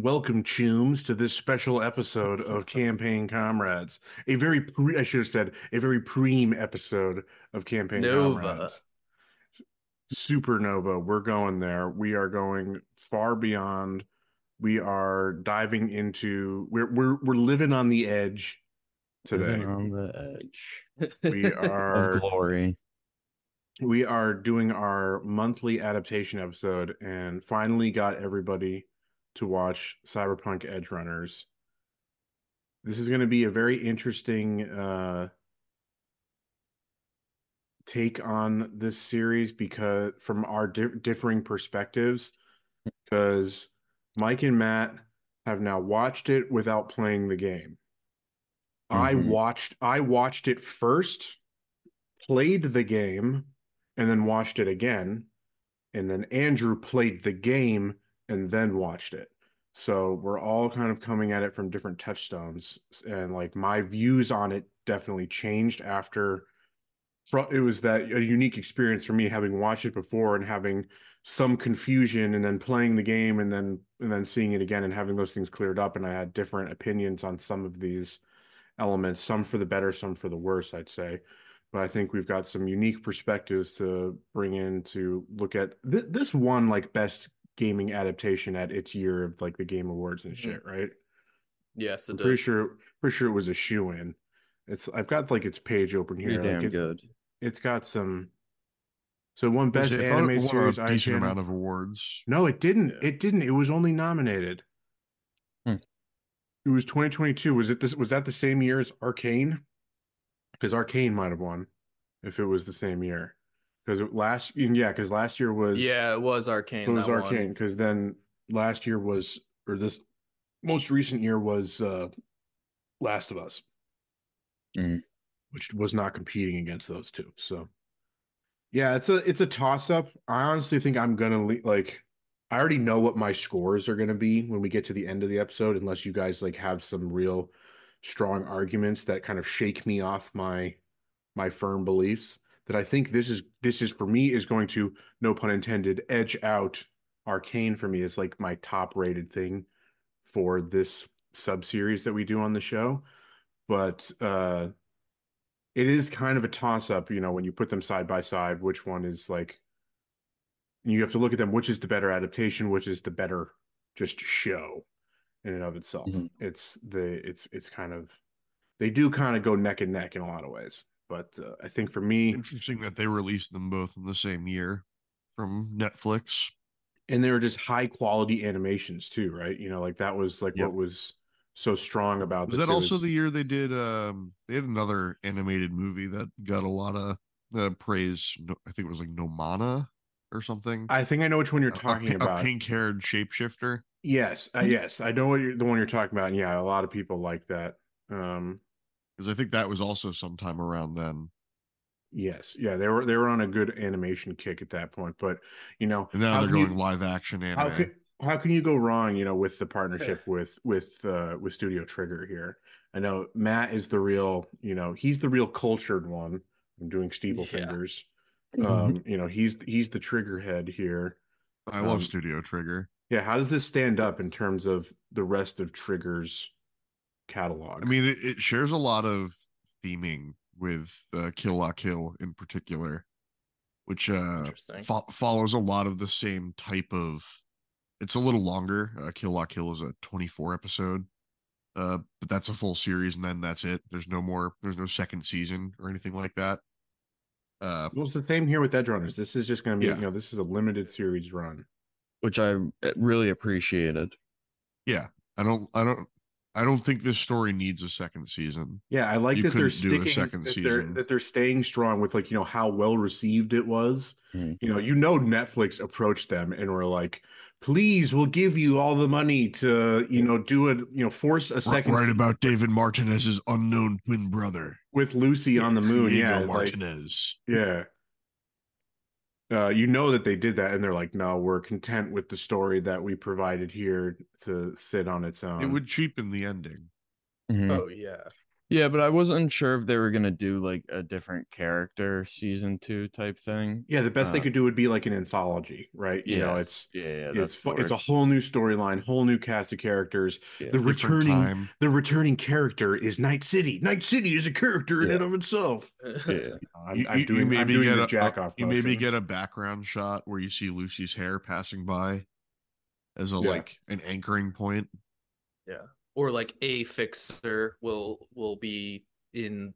and welcome, Chooms, to this special episode of Campaign Comrades. A very, pre- I should have said, a very preem episode of Campaign Nova. Comrades. Supernova. We're going there. We are going far beyond. We are diving into. We're we're we're living on the edge today. Living on the edge We of are glory. we are doing our monthly adaptation episode and finally got everybody to watch Cyberpunk Edgerunners. This is going to be a very interesting uh, take on this series because from our di- differing perspectives, because Mike and Matt have now watched it without playing the game. I Mhm. watched I watched it first, played the game, and then watched it again. And then Andrew played the game and then watched it. So we're all kind of coming at it from different touchstones. And like my views on it definitely changed after it was that a unique experience for me having watched it before and having some confusion and then playing the game and then and then seeing it again and having those things cleared up and I had different opinions on some of these elements, some for the better, some for the worse, I'd say. But I think we've got some unique perspectives to bring in to look at th- this one like best gaming adaptation at its year of like the game awards and Mhm. shit, right? Yes, it I'm did. pretty sure pretty sure it was a shoe in. It's I've got like its page open Pretty here. damn Like, it, good. it's got some so it won best I thought it anime won series a decent IGN. amount of awards. No, it didn't. Yeah. It didn't. It was only nominated. Hmm. It was 2022. Was it this? Was that the same year as Arcane? Because Arcane might have won if it was the same year. Because last, yeah, because last year was Yeah, it was Arcane. it was that. Arcane. Because then last year was, or this most recent year was uh Last of Us, Mhm. which was not competing against those two. So yeah, it's a it's a toss up. I honestly think I'm gonna le- like. I already know what my scores are gonna be when we get to the end of the episode, unless you guys like have some real strong arguments that kind of shake me off my my firm beliefs. That I think this is this is for me is going to no pun intended edge out Arcane for me. It's like my top rated thing for this sub series that we do on the show, but uh it is kind of a toss up, you know, when you put them side by side, which one is like you have to look at them, which is the better adaptation, which is the better just show in and of itself. Mhm. It's the it's it's kind of they do kind of go neck and neck in a lot of ways. But uh, I think for me, Interesting that they released them both in the same year from Netflix. and they were just high quality animations too, right? You know, like that was like Yep. what was so strong about Was that also the year they did? Um, they had another animated movie that got a lot of uh, praise. I think it was like Nimona or something. I think I know which one you're A- a talking about. A pink-haired shapeshifter. Yes, uh, Mhm. yes, I know what you're the one you're talking about. And yeah, a lot of people like that. Um, Because I think that was also sometime around then. yes, yeah, they were they were on a good animation kick at that point. But you know, And now they're can you- going live action anime. How can how can you go wrong? You know, with the partnership with with uh, with Studio Trigger here. I know Matt is the real. You know, he's the real cultured one. I'm doing steeple Yeah. fingers. Mhm. Um, you know, he's he's the trigger head here. I love um, Studio Trigger. Yeah, how does this stand up in terms of the rest of Trigger's catalog? I mean, it, it shares a lot of theming with uh, Kill La Kill in particular, which uh, fo- follows a lot of the same type of. It's a little longer. Uh, Kill La Kill is a 24 episode, uh, but that's a full series, and then that's it. There's no more. There's no second season or anything like that. Uh, Well, it's the same here with Edgerunners. This is just going to be, Yeah. you know, this is a limited series run. which I uh, really appreciated. yeah, I don't. I don't. I don't think this story needs a second season. Yeah, I like You that they're couldn't a sticking second that they're season. that they're staying strong with like you know how well received it was. Mhm. You know, you know Netflix approached them and were like, "Please, we'll give you all the money to you know do it. You know, force a second Right se- about David Martinez's unknown twin brother, with Lucy on the moon." Diego Yeah, like, Martinez. yeah. Uh, you know that they did that, and they're like, no, we're content with the story that we provided here to sit on its own. it would cheapen the ending. Mhm. Oh yeah. Yeah, but I wasn't sure if they were gonna do like a different character season two type thing. yeah, the best they uh, could do would be like an anthology, right? You know, it's yeah, yeah, it's that's fu- it's a whole new storyline, whole new cast of characters. Yeah. The returning time. the returning character is Night City. Night City is a character in Yeah. and of itself. yeah. I'm, You- I'm you- you doing, I'm maybe doing get a- jack off. You maybe get a background shot where you see Lucy's hair passing by as a Yeah. like an anchoring point. Or like a fixer will will be in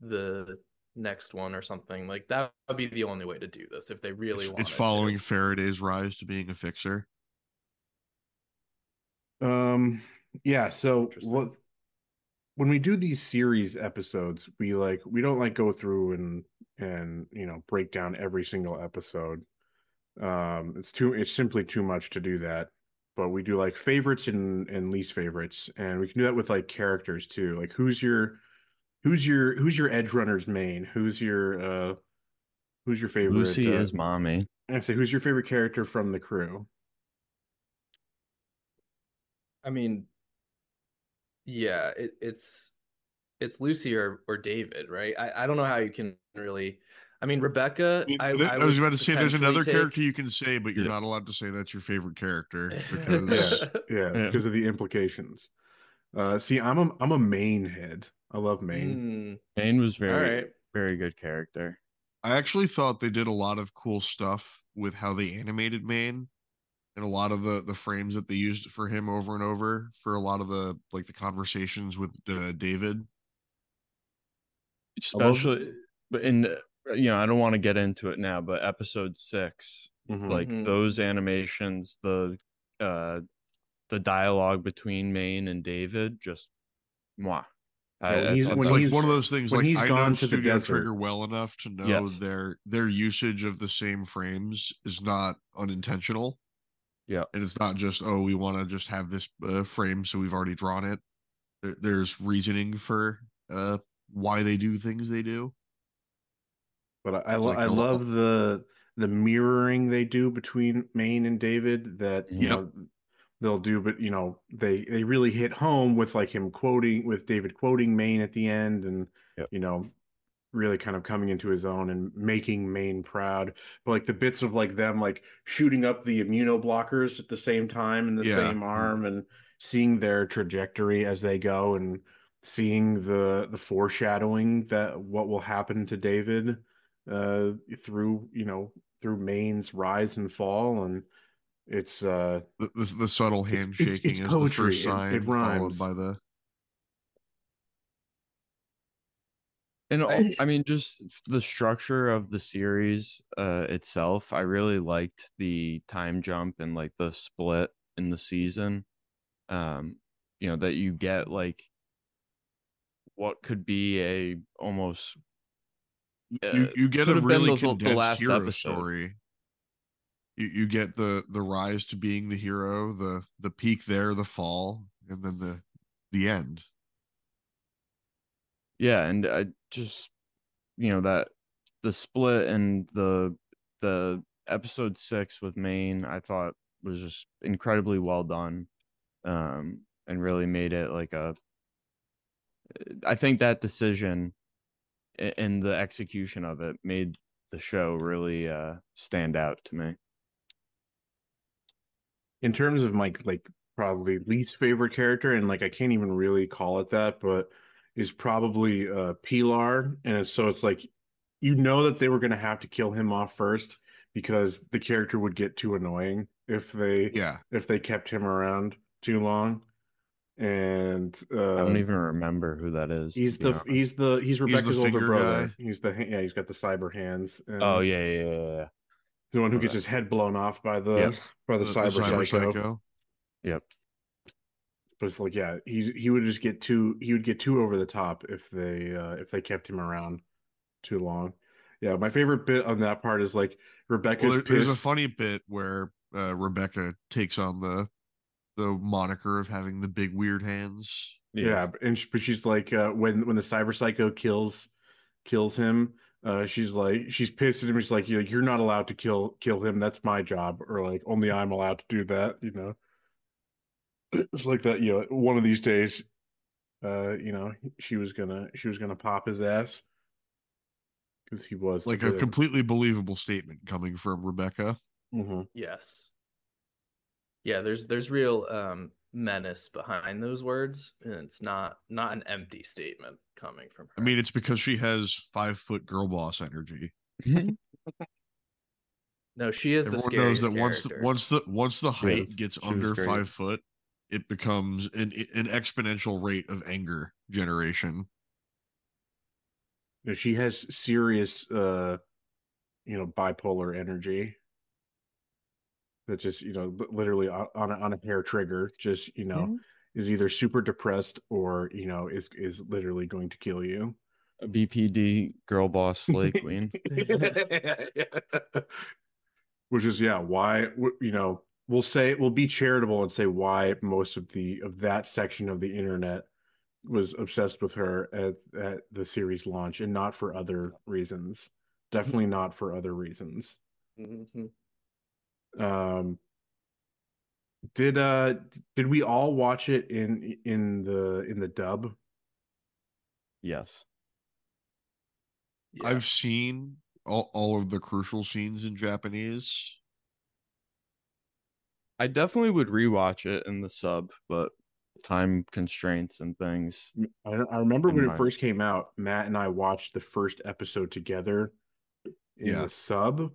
the next one or something. Like that would be the only way to do this if they really It's, want. it's following Faraday's rise to being a fixer. Um, yeah. So what? When we do these series episodes, we like we don't like go through and and you know break down every single episode. Um, it's too it's simply too much to do that. But we do like favorites and and least favorites, and we can do that with like characters too. Like who's your who's your who's your edge runner's main? Who's your uh who's your favorite? Lucy uh, is mommy. I say who's your favorite character from the crew? I mean, yeah, it, it's it's Lucy or or David, right? I, I don't know how you can really. I mean, Rebecca. I, I, I I was about to say there's another take- character you can say, but you're Yeah. not allowed to say that's your favorite character Yeah, because yeah, Yeah. because of the implications. Uh, see, I'm a I'm a main head. I love Maine. Mm, Maine was very all right. very good character. I actually thought they did a lot of cool stuff with how they animated Maine and a lot of the the frames that they used for him over and over for a lot of the like the conversations with uh, David. Especially but in uh, you know, I don't want to get into it now, but episode 6, Mhm. like Mhm. those animations, the uh the dialogue between Maine and David just moi. I, when I he's- when It's like he's- one of those things. Like he's I gone know to the Studio desert- Trigger well enough to know Yes. their their usage of the same frames is not unintentional. Yeah. and it's not just oh we want to just have this uh, frame so we've already drawn it. There, there's reasoning for uh why they do things they do. But I I, lo- like I love the the mirroring they do between Maine and David. That you Yep. know they'll do, but you know they they really hit home with like him quoting with David quoting Maine at the end, and Yep. you know really kind of coming into his own and making Maine proud. But like the bits of like them like shooting up the immunoblockers at the same time in the Yeah. same arm and seeing their trajectory as they go and seeing the the foreshadowing that what will happen to David uh through you know through Maine's rise and fall and it's uh The the, the subtle It's- it's- handshaking it's is the first It- it sign, rhymes. followed by the And I- all, I mean, just the structure of the series uh, itself, I really liked the time jump and like the split in the season. Um, you know that you get like what could be a almost you, Uh, you get a really condensed hero episode. story. You you get the the rise to being the hero, the the peak there, the fall, and then the the end. yeah, and I just you know that the split and the the episode six with Maine, I thought was just incredibly well done, um, and really made it like a. I think that decision and the execution of it made the show really uh, stand out to me. in terms of my like probably least favorite character and like I can't even really call it that but is probably uh Pilar and it's, so it's like you know that they were going to have to kill him off first because the character would get too annoying if they Yeah, if they kept him around too long and uh I don't even remember who that is. he's the honest. he's the he's Rebecca's older brother guy. he's the yeah he's got the cyber hands and Oh yeah, yeah, yeah, yeah. the one who gets his head blown off by the Yep. by the, the, cyber, the cyber psycho. psycho. Yep. But it's like, yeah, he's he would just get too he would get too over the top if they uh if they kept him around too long. Yeah, my favorite bit on that part is like Rebecca's Well, there, there's a funny bit where uh, Rebecca takes on the the moniker of having the big weird hands. yeah, and she, but she's like uh when when the cyber psycho kills kills him Uh, she's like, she's pissed at him. She's like, you're, you're not allowed to kill kill him. That's my job, or like, only I'm allowed to do that. You know, it's like that. You know, one of these days, uh, you know, she was gonna she was gonna pop his ass because he was like a completely believable statement coming from Rebecca. hmm Yes. Yeah, there's there's real um menace behind those words, and it's not not an empty statement coming from her. I mean, it's because she has five foot girl boss energy. no, she is the Everyone knows that once the, once the once the height Yes, gets she under five foot, it becomes an an exponential rate of anger generation. You know, she has serious, uh, you know, bipolar energy. That just you know, literally on on a, on a hair trigger, just you know, is either super depressed or you know is is literally going to kill you. a BPD girl boss slay queen. Which is yeah, why you know we'll say we'll be charitable and say why most of the of that section of the internet was obsessed with her at at the series launch and not for other reasons. Definitely not for other reasons. Mhm. Um did uh did we all watch it in in the in the dub? Yes. Yeah. I've seen all, all of the crucial scenes in Japanese. I definitely would rewatch it in the sub, but time constraints and things. I, I remember when my- it first came out, Matt and I watched the first episode together in Yeah. the sub.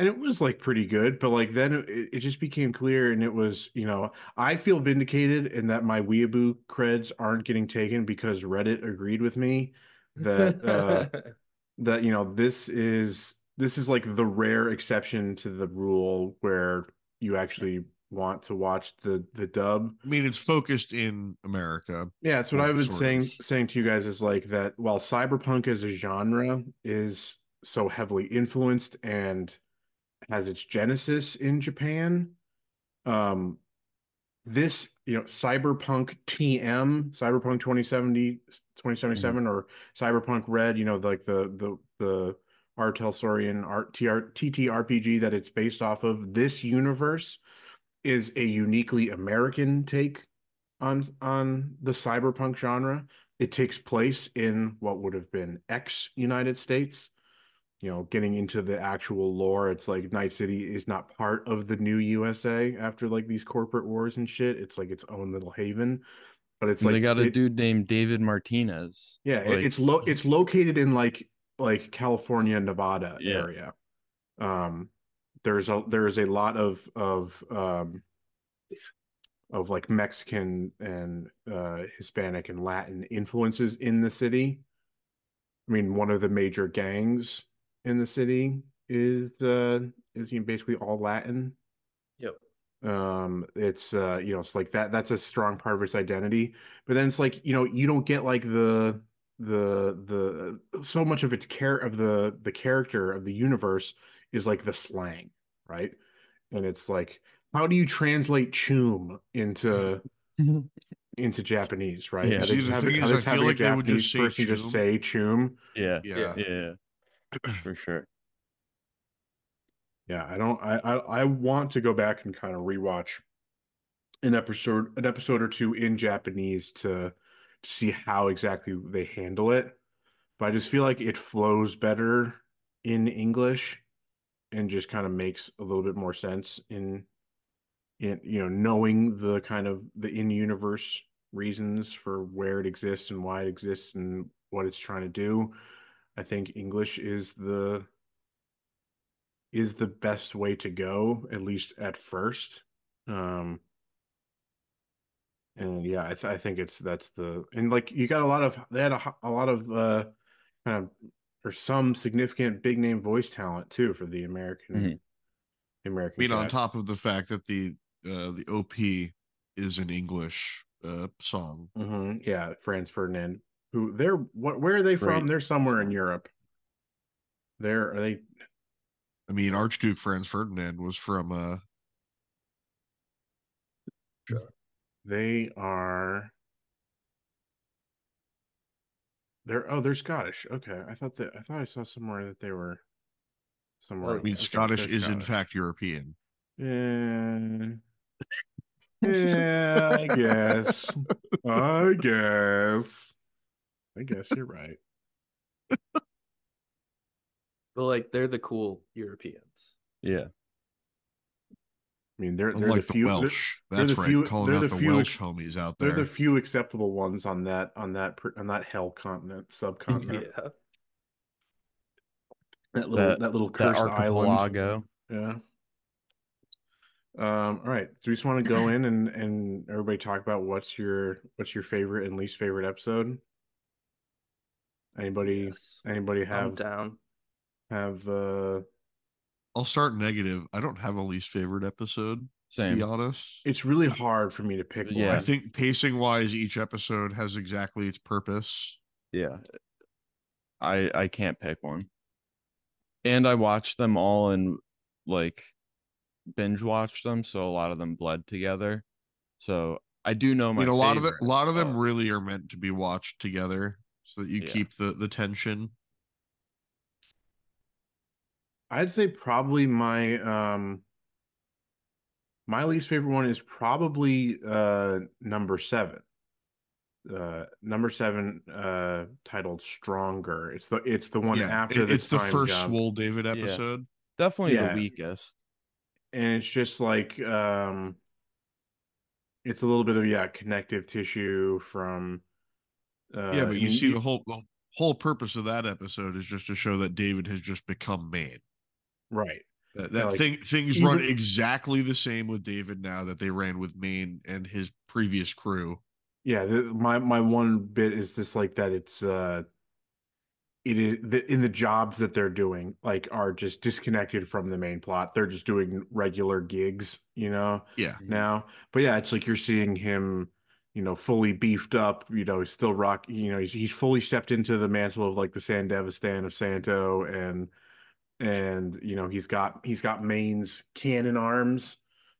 And it was like pretty good, but like then it, it just became clear and it was, you know, I feel vindicated in that my weeaboo creds aren't getting taken because Reddit agreed with me that uh that you know this is this is like the rare exception to the rule where you actually want to watch the the dub I mean, it's focused in America. yeah, that's what I've been saying of. saying to you guys is like that while cyberpunk as a genre is so heavily influenced and has its genesis in Japan, um this, you know, cyberpunk TM, cyberpunk 2070 2077 or cyberpunk red, you know, like the the the R. Talsorian art TR, TTRPG that it's based off of, this universe is a uniquely American take on on the cyberpunk genre. It takes place in what would have been ex United States. You know, getting into the actual lore, it's like Night City is not part of the new USA after like these corporate wars and shit. It's like its own little haven. But it's like they got a it- dude named David Martinez. yeah, like- it's lo it's located in like like California, Nevada Yeah. area. Um there's a there's a lot of of um of like Mexican and uh Hispanic and Latin influences in the city. I mean, one of the major gangs in the city is uh is you know, basically all Latin. Yep. um it's uh you know it's like that that's a strong part of its identity. But then it's like you know you don't get like the the the so much of its care of the the character of the universe is like the slang right? And it's like how do you translate chum into into japanese right? Yeah. Are See, just the thing are is, I feel having a like they would just Japanese say person just say choom yeah, Yeah. yeah, for sure. Yeah, I don't. I, I I want to go back and kind of rewatch an episode, an episode or two in Japanese to to see how exactly they handle it. But I just feel like it flows better in English and just kind of makes a little bit more sense in in you know knowing the kind of the in-universe reasons for where it exists and why it exists and what it's trying to do. I think English is the is the best way to go, at least at first. Um, and yeah, I, th- I think it's that's the and like you got a lot of they had a, a lot of uh kind of or some significant big name voice talent too for the American Mhm. the I American. mean, on top of the fact that the uh, the OP is an English uh, song. Mhm, yeah, Franz Ferdinand. Who they're what? Where are they from? Right. They're somewhere in Europe. They're they? I mean, Archduke Franz Ferdinand was from uh, They are. they're oh they're Scottish. Okay, I thought that I thought I saw somewhere that they were somewhere. I mean, okay, Scottish they're is in fact European. Yeah. Yeah, I guess. I guess. I guess you're right. But like they're the cool Europeans. Yeah. I mean, they're they're Unlike the the, few. they're- Welsh. they're That's the right. few- Calling they're out the the, few Welsh homies out there. They're there. the few acceptable ones on that on that on that hell continent subcontinent. Yeah. That little that, That- little That cursed island. Yeah. Um. All right. So we just want to go in and and everybody talk about what's your what's your favorite and least favorite episode. Anybody Yes. anybody I'm have down. have uh I'll start negative. I don't have a least favorite episode, to Same. be honest. it's really hard for me to pick Yeah. I think pacing wise, each episode has exactly its purpose. Yeah. I I can't pick one. And I watched them all and like binge watched them, so a lot of them bled together. So I do know I my mean, a lot of the, a lot of them but- really are meant to be watched together, so that you Yeah. keep the the tension. I'd say probably my um my least favorite one is probably uh number seven. Uh number seven uh titled Stronger. It's the it's the one yeah, after it- the it's the first jump. Swole David Yeah. episode. definitely Yeah. the weakest. and it's just like um it's a little bit of yeah connective tissue from uh yeah, but you mean, see the whole the whole purpose of that episode is just to show that David has just become man. right. That, Yeah, that like, thing things run exactly the same with David now that they ran with Maine and his previous crew. yeah the, my my one bit is just like that it's uh it is the, in the jobs that they're doing like are just disconnected from the main plot. They're just doing regular gigs you know Yeah, now. But yeah it's like you're seeing him you know fully beefed up you know he's still rock you know he's, he's fully stepped into the mantle of like the sandevistan of santo and and you know he's got he's got maine's cannon arms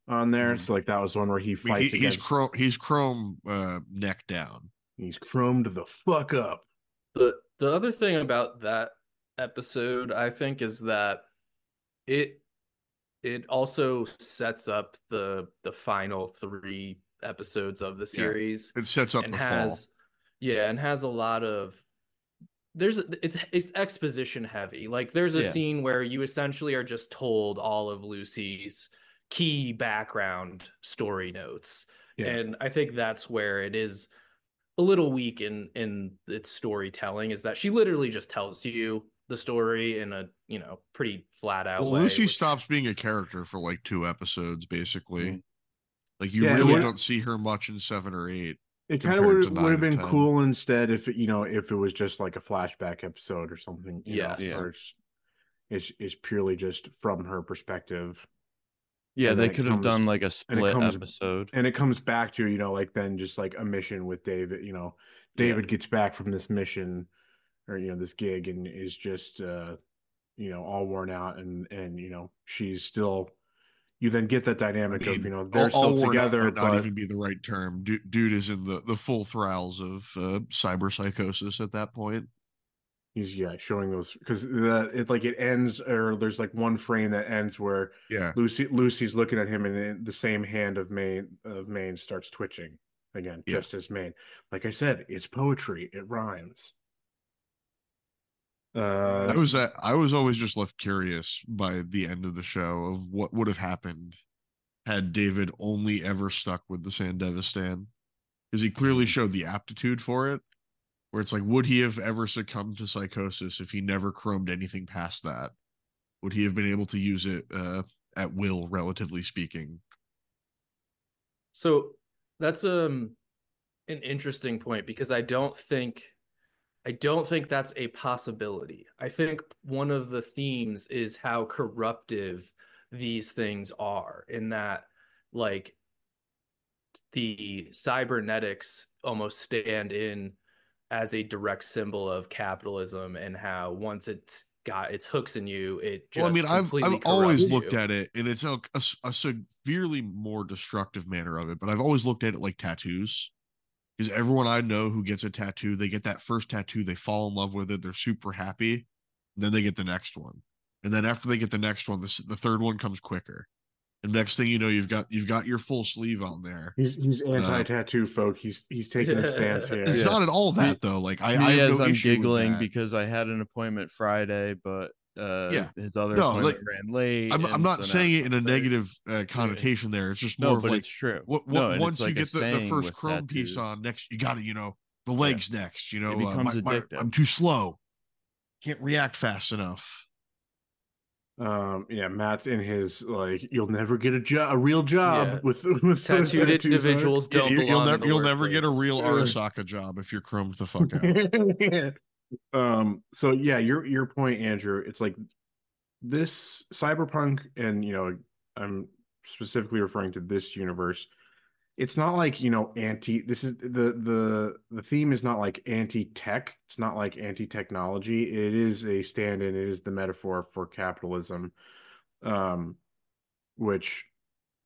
on there Mhm. so like that was one where he I mean, fights he, he's chrome he's chrome uh, neck down. he's chromed the fuck up The the other thing about that episode, I think, is that it it also sets up the the final three episodes of the Yeah. series It sets up and the has yeah, and has a lot of there's it's it's exposition heavy. Like there's a Yeah. scene where you essentially are just told all of Lucy's key background story notes. Yeah. And I think that's where it is a little weak in in its storytelling is that she literally just tells you the story in a, you know, pretty flat out fall. way. Lucy which- stops being a character for like two episodes, basically. Mhm. Like you Yeah, really would- don't see her much in seven or eight. It kind of would would have been 10. cool instead if you know if it was just like a flashback episode or something. You Yes. know, Yeah. or it's, it's it's purely just from her perspective, Yeah, And they it could have done like a and split comes- episode. and it comes back to you know like then just like a mission with David. You know, David gets back from this mission or you know this gig and is just uh you know all worn out and and you know she's still. You then get that dynamic I of you know they're all still together, might not but even be the right term. Dude, dude is in the the full thralls of uh, cyber psychosis at that point. he's yeah showing those because the it like it ends or there's like one frame that ends where Yeah, Lucy Lucy's looking at him and the same hand of Maine of Maine starts twitching again, Yeah. just as Maine. Like I said, it's poetry. It rhymes. Uh I was at, I was always just left curious by the end of the show of what would have happened had David only ever stuck with the Sandevistan because he clearly showed the aptitude for it. Where it's like, would he have ever succumbed to psychosis if he never chromed anything past that? Would he have been able to use it uh, at will, relatively speaking? So that's um an interesting point because I don't think I don't think that's a possibility. I think one of the themes is how corruptive these things are in that like the cybernetics almost stand in as a direct symbol of capitalism and how once it's got its hooks in you it just well, I mean, I've I've always corrupts looked at it, and it's a, a, a severely more destructive manner of it. But I've always looked at it like tattoos, Because everyone I know who gets a tattoo, they get that first tattoo, they fall in love with it, they're super happy, then they get the next one, and then after they get the next one, the the third one comes quicker. And next thing you know, you've got you've got your full sleeve on there. He's he's uh, anti-tattoo, folk. He's he's taking a stance here. It's Yeah. not at all that though. Like I, Me I have no I'm issue with giggling that. because I had an appointment Friday, but uh, Yeah. his other No, like, ran late. I'm, I'm not so saying it in a negative uh, connotation there. It's just more No, of but like it's true. what, what, No, once it's like you get the, the first chrome piece tattoos. on next, you got to you know the legs next. You know, uh, becomes my- my- addictive. I'm too slow. Can't react fast enough. Um, yeah, Matt's in his like, you'll never get a job, a real job Yeah. with with those Tattooed tattoos individuals don't you, belong will in never the you'll never get a real Ugh. Arasaka job if you're chromed the fuck out. Um so yeah your your point andrew it's like this cyberpunk and you know i'm specifically referring to this universe it's not like you know anti this is the the the theme is not like anti-tech it's not like anti-technology it is a stand-in it is the metaphor for capitalism um which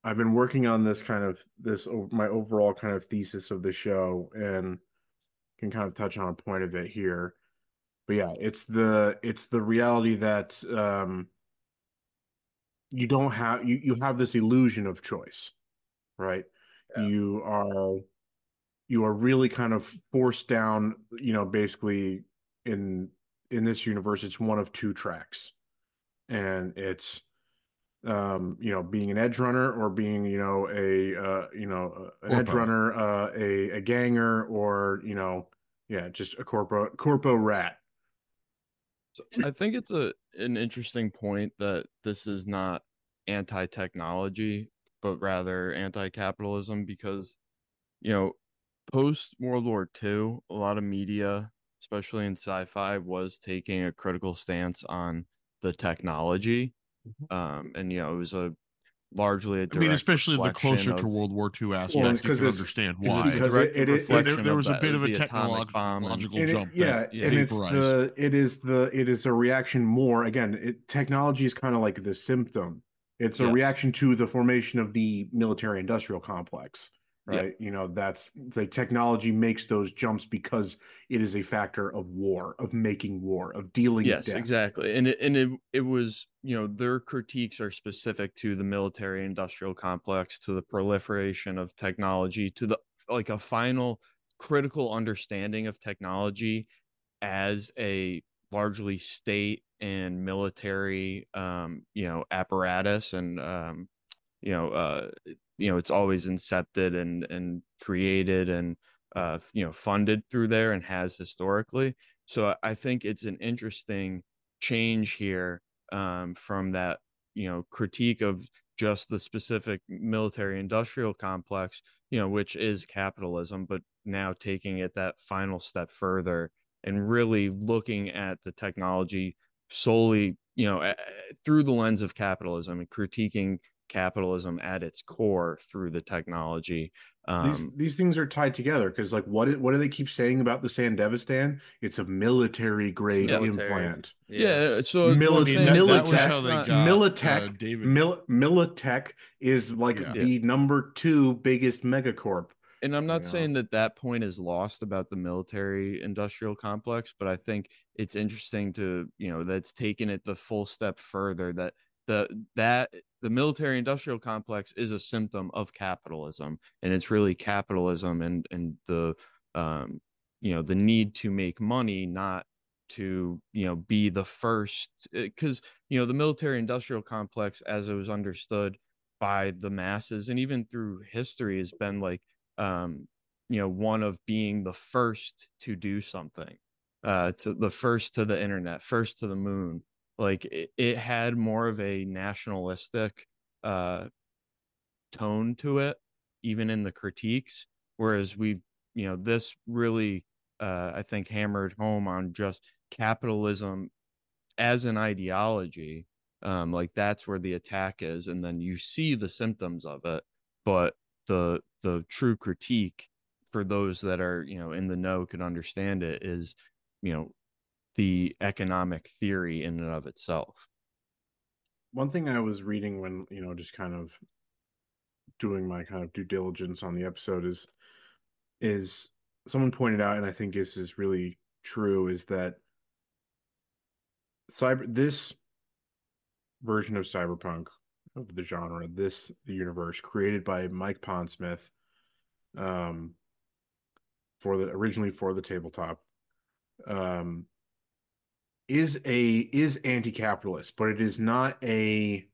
i've been working on this kind of this my overall kind of thesis of the show and can kind of touch on a point of it here but yeah it's the it's the reality that um you don't have you you have this illusion of choice right? Yeah. you are you are really kind of forced down you know basically in in this universe it's one of two tracks. And it's um you know being an edge runner or being you know a uh you know an edge runner uh a a ganger or you know yeah just a corpo corpo rat I think it's a an interesting point that this is not anti-technology, but rather anti-capitalism because you know, post World War II, a lot of media, especially in sci-fi, was taking a critical stance on the technology. Um, and you know, it was a largely a I mean, especially the reflection closer to World War II Well, aspect, it's you 'cause can understand why. it's Because direct it- it- it- there, there was a bit of a technological bomb and- logical And it- jump yeah, that yeah. and it's the it is the it is a reaction more again. It technology is kind of like the symptom. It's a Yes. reaction to the formation of the military industrial Yeah. right? You know, that's like technology makes those jumps because it is a factor of war, of making war, of dealing. yes death. exactly and it, and it, it was you know their critiques are specific to the military industrial complex to the proliferation of technology to the like a final critical understanding of technology as a largely state and military um you know apparatus and um you know uh you know it's always incepted and and created and uh you know funded through there and has historically. So I- think it's an interesting change here um, from that, you know, critique of just the specific military industrial complex, you know, which is capitalism, but now taking it that final step further and really looking at the technology solely, you know, through the lens of capitalism and critiquing capitalism at its core through the technology. These Um, these things are tied together because like what is, what do they keep saying about the Sandevistan? It's a military grade military. implant. yeah. so it's Mili- what I'm mean, saying, that- that was not- how it's they not- got- Militech, uh, David- Mil- Militech is like Yeah. the number two biggest megacorp. and I'm not Yeah. saying that that point is lost about the military industrial complex, but I think it's interesting to, you know, that's taken it the full step further that the that the military industrial complex is a symptom of capitalism and it's really capitalism and and the um you know the need to make money not to you know be the first because you know the military industrial complex as it was understood by the masses and even through history has been like um you know one of being the first to do something uh to the first to the internet first to the moon like it, it had more of a nationalistic uh tone to it even in the critiques whereas we you know this really uh i think hammered home on just capitalism as an ideology um like that's where the attack is and then you see the symptoms of it but the the true critique for those that are you know in the know could understand it is you know the economic theory in and of itself. One thing I was reading when, you know, just kind of doing my kind of due diligence on the episode is is someone pointed out, and I think this is really true, is that cyber this version of cyberpunk of the genre, this the universe created by Mike Pondsmith, um, for the originally for the tabletop, um, is a is anti-capitalist, but it is not a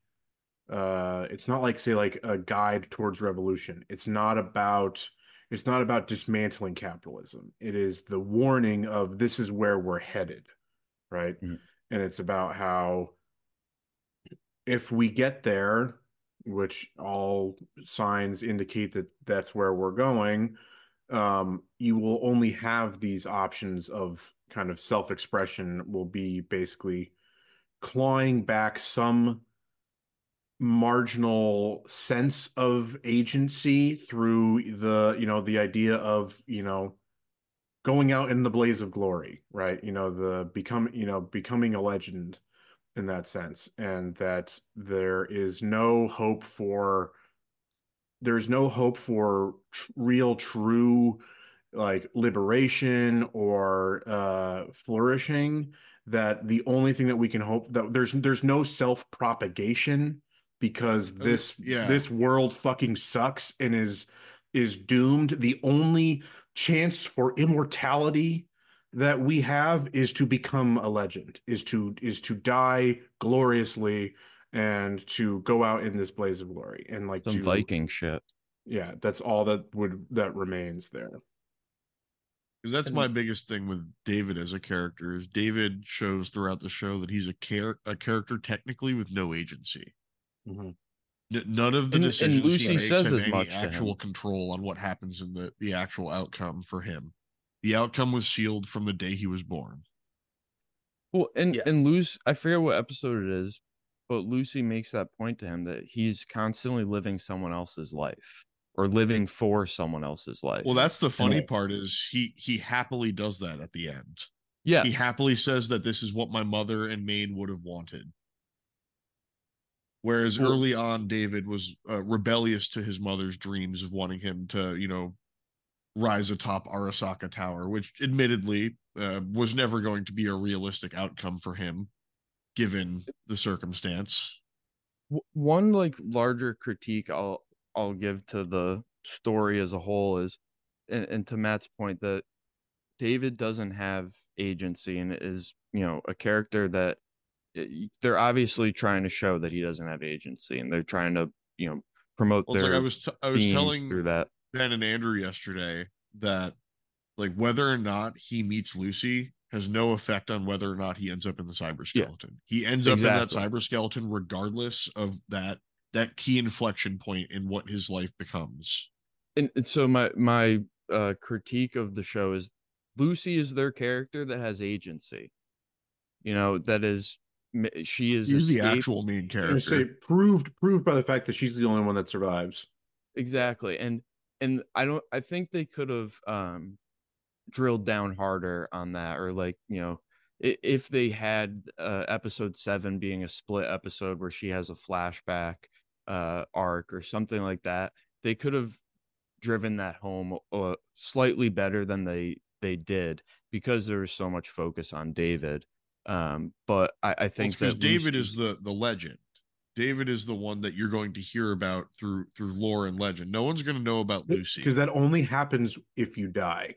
uh it's not like say like a guide towards revolution. It's not about it's not about dismantling capitalism. It is the warning of this is where we're headed, right? Mhm. And it's about how if we get there, which all signs indicate that that's where we're going, um, you will only have these options of kind of self-expression will be basically clawing back some marginal sense of agency through the you know the idea of you know going out in the blaze of glory right? You know the become you know becoming a legend in that sense and that there is no hope for there's no hope for tr- real true like liberation or uh flourishing that the only thing that we can hope that there's there's no self propagation because Uh, this yeah. this world fucking sucks and is is doomed the only chance for immortality that we have is to become a legend is to is to die gloriously and to go out in this blaze of glory and like Some to Viking shit. yeah that's all that would that remains there Because that's And- my biggest thing with David as a character is David shows throughout the show that he's a char- a character technically with no agency. Mhm. N- none of the And- and decisions Lucy he makes says have as any much actual control on what happens in the the actual outcome for him. The outcome was sealed from the day he was born. Well, and Yes. and Lucy, I forget what episode it is, but Lucy makes that point to him that he's constantly living someone else's life or living for someone else's life. Well, that's the funny Right. part is he he happily does that at the end. Yeah. He happily says that this is what my mother and Maine would have wanted. Whereas Well- early on, David was uh, rebellious to his mother's dreams of wanting him to, you know, rise atop Arasaka Tower, which admittedly uh, was never going to be a realistic outcome for him, given the circumstance. One like larger critique I'll I'll give to the story as a whole is, and, and to Matt's point that David doesn't have agency and is you know a character that eh, they're obviously trying to show that he doesn't have agency and they're trying to you know promote Well, their like I was t- I was telling through that. Ben and Andrew yesterday that like whether or not he meets Lucy has no effect on whether or not he ends up in the cyber skeleton. He ends up in that cyber skeleton regardless of that that key inflection point in what his life becomes. and, and so my my uh critique of the show is Lucy is their character that has agency. You know, that is she is He's the escaped- actual main I character. say proved proved by the fact that she's the only one that survives exactly and and i don't i think they could have um drilled down harder on that or like you know if they had uh episode 7 being a split episode where she has a flashback uh arc or something like that they could have driven that home uh, slightly better than they they did because there was so much focus on david um but i i think because that David Lucy- is the the legend. David is the one that you're going to hear about through through lore and legend. No one's going to know about Lucy. because that only happens if you die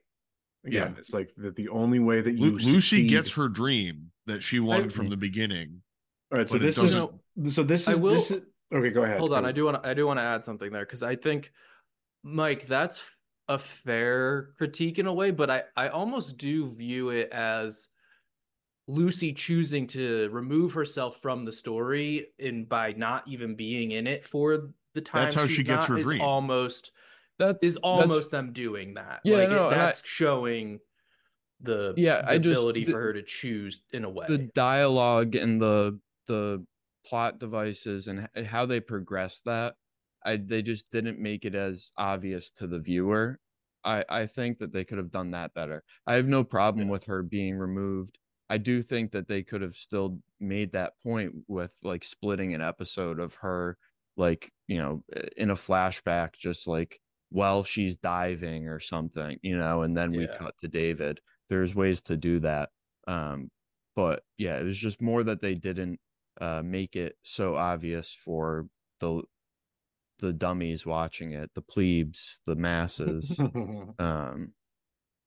again Yeah. it's like that the only way that Lu- you Lucy gets her dream that she wanted from the beginning. all right so this is so this is will- this is okay go ahead Hold on, I do want to I do want to add something there because I think Mike, that's a fair critique in a way, but I I almost do view it as Lucy choosing to remove herself from the story and by not even being in it for the time That's how she gets not her dream. almost that's is that's- almost them doing that. Yeah, like no, it, and I- that's showing the Yeah, the I just- ability the- for her to choose in a way. the dialogue and the the plot devices and how they progress that i they just didn't make it as obvious to the viewer i i think that they could have done that better i have no problem with her being removed i do think that they could have still made that point with like splitting an episode of her like you know in a flashback just like while she's diving or something, you know, and then we cut to David. There's ways to do that. Um, but yeah, it was just more that they didn't uh make it so obvious for the the dummies watching it, the plebes, the masses. um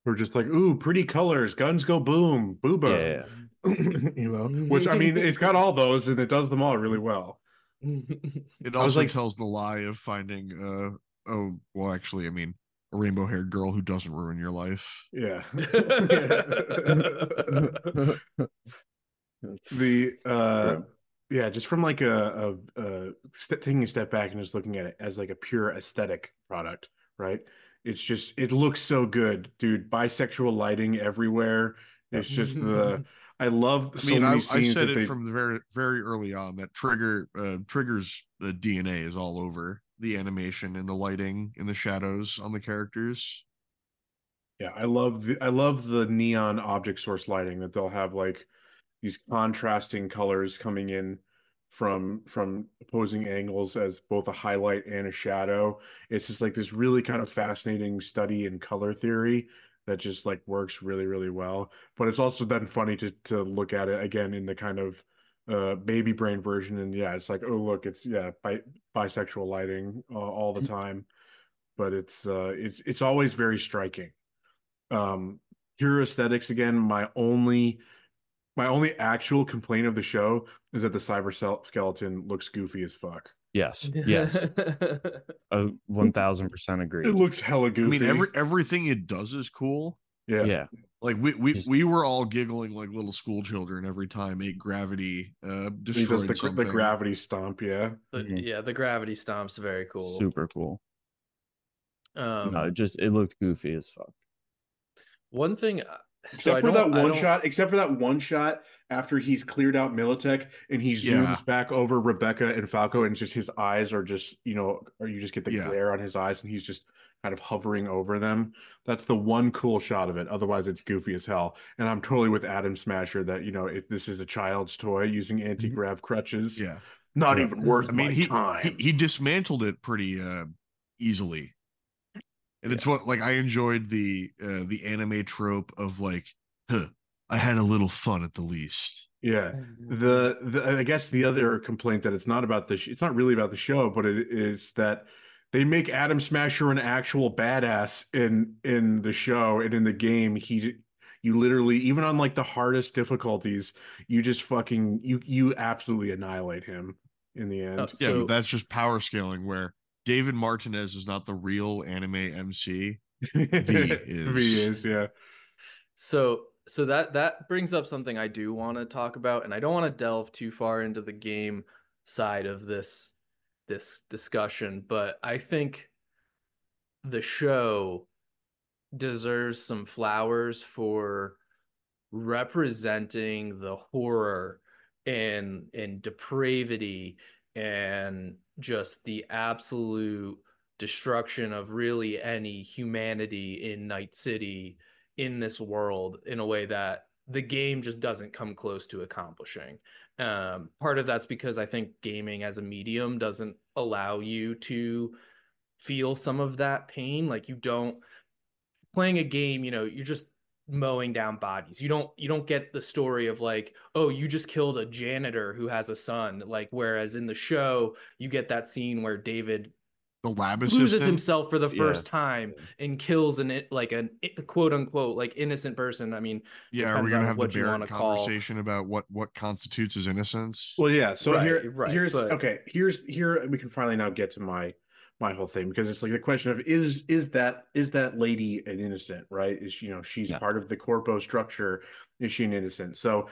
We're just like, ooh, pretty colors, guns go boom, booba. yeah. you know, which I mean, it's got all those and it does them all really well. It also like- tells the lie of finding uh oh well actually I mean a rainbow haired girl who doesn't ruin your life. Yeah. the uh True. Yeah just from like a, a, a st- taking a step back and just looking at it as like a pure aesthetic product right? It's just it looks so good dude. Bisexual lighting everywhere. It's just the i love I mean, many I, I said it they from the very very early on that Trigger uh, Trigger's uh, DNA is all over the animation and the lighting and the shadows on the characters. Yeah, I love the I love the neon object source lighting that they'll have like these contrasting colors coming in from from opposing angles as both a highlight and a shadow. It's just like this really kind of fascinating study in color theory that just like works really really well. But it's also then funny to to look at it again in the kind of uh baby brain version and yeah, it's like oh look, it's yeah, bi- bisexual lighting uh, all the time. But it's uh it's it's always very striking um pure aesthetics again my only my only actual complaint of the show is that the cyber skeleton looks goofy as fuck Yes. Yes. Uh, one thousand percent agree. it looks hella goofy. I mean, every everything it does is cool. yeah yeah. Like we we, Just- we were all giggling like little school children every time a gravity uh he does destroyed the, the gravity stomp yeah The- Mhm. yeah, the gravity stomp's very cool. Super cool. Um, no, it just it looked goofy as fuck. one thing, uh, except so for that one shot except for that one shot after he's cleared out militech and he zooms Yeah. back over rebecca and falco and just his eyes are just you know or you just get the Yeah. glare on his eyes and he's just kind of hovering over them that's the one cool shot of it otherwise it's goofy as hell and i'm totally with adam smasher that you know if this is a child's toy using anti-grav crutches Mm-hmm. Yeah. not Yeah. even worth I mean, my he, time he he dismantled it pretty uh easily. And it's what like I enjoyed the uh the anime trope of like, huh, I had a little fun at the least. yeah. The, the i guess the other complaint that it's not about the sh- it's not really about the show but it is that they make adam smasher an actual badass in in the show and in the game. He you literally even on like the hardest difficulties you just fucking you you absolutely annihilate him in the end. Uh, Yeah, So- but that's just power scaling where David Martinez is not the real anime MC. v is- is yeah So so that that brings up something I do want to talk about, and I don't want to delve too far into the game side of this this discussion, but I think the show deserves some flowers for representing the horror and and depravity and just the absolute destruction of really any humanity in Night City in this world in a way that the game just doesn't come close to accomplishing. Um, part of that's because I think gaming as a medium doesn't allow you to feel some of that pain. Like you don't playing a game, you know, you're just mowing down bodies. You don't you don't get the story of like, oh, you just killed a janitor who has a son. Like whereas in the show, you get that scene where David The lab loses assistant. himself for the Yeah. first time and kills an it like an i- quote unquote like innocent person. I mean, yeah, are we gonna have the what you Barrett wanna call- conversation about what what constitutes as innocence? Well, yeah. So Right, here, right, here's but- okay. Here's here we can finally now get to my my whole thing because it's like the question of is is that is that lady an innocent? Right? Is you know she's Yeah. part of the corpo structure? Is she an innocent? So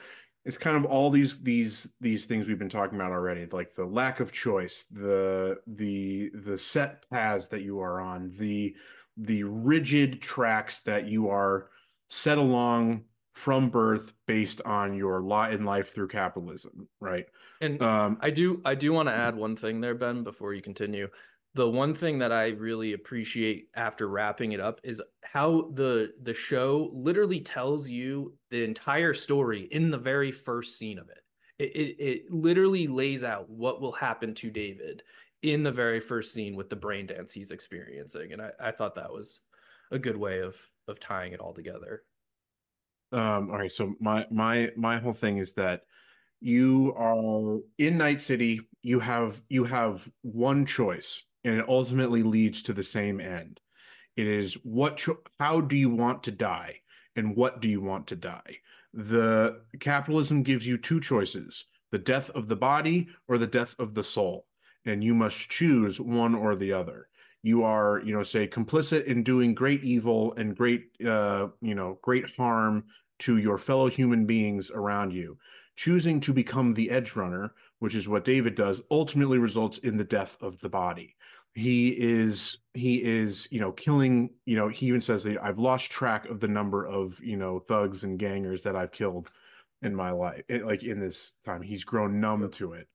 it's kind of all these these these things we've been talking about already, like the lack of choice, the the the set paths that you are on, the the rigid tracks that you are set along from birth based on your lot in life through capitalism, right? and Um, I do I do want to add one thing there, Ben, before you continue. The one thing that I really appreciate after wrapping it up is how the the show literally tells you the entire story in the very first scene of it. It it, it literally lays out what will happen to David in the very first scene with the brain dance he's experiencing. And I, I thought that was a good way of of tying it all together. Um, all right, so my my my whole thing is that you are in Night City, you have you have one choice, and it ultimately leads to the same end. It is what cho- how do you want to die and what do you want to die? The capitalism gives you two choices, the death of the body or the death of the soul, and you must choose one or the other you are you know say complicit in doing great evil and great uh you know great harm to your fellow human beings around you choosing to become the edge runner which is what david does ultimately results in the death of the body. He is he is you know killing you know he even says that i've lost track of the number of you know thugs and gangers that i've killed in my life it, like in this time. He's grown numb to it.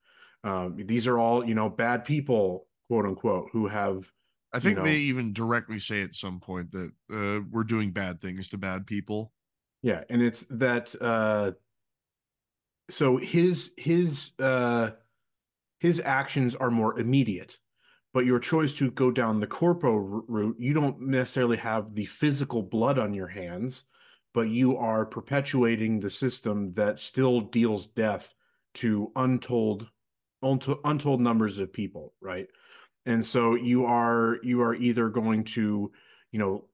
Um, these are all you know bad people quote unquote who have I think know- they even directly say at some point that uh, we're doing bad things to bad people. Yeah, and it's that uh so his his uh his actions are more immediate. But your choice to go down the corpo route, you don't necessarily have the physical blood on your hands, but you are perpetuating the system that still deals death to untold unto- untold numbers of people, right? And so you are you are either going to, you know,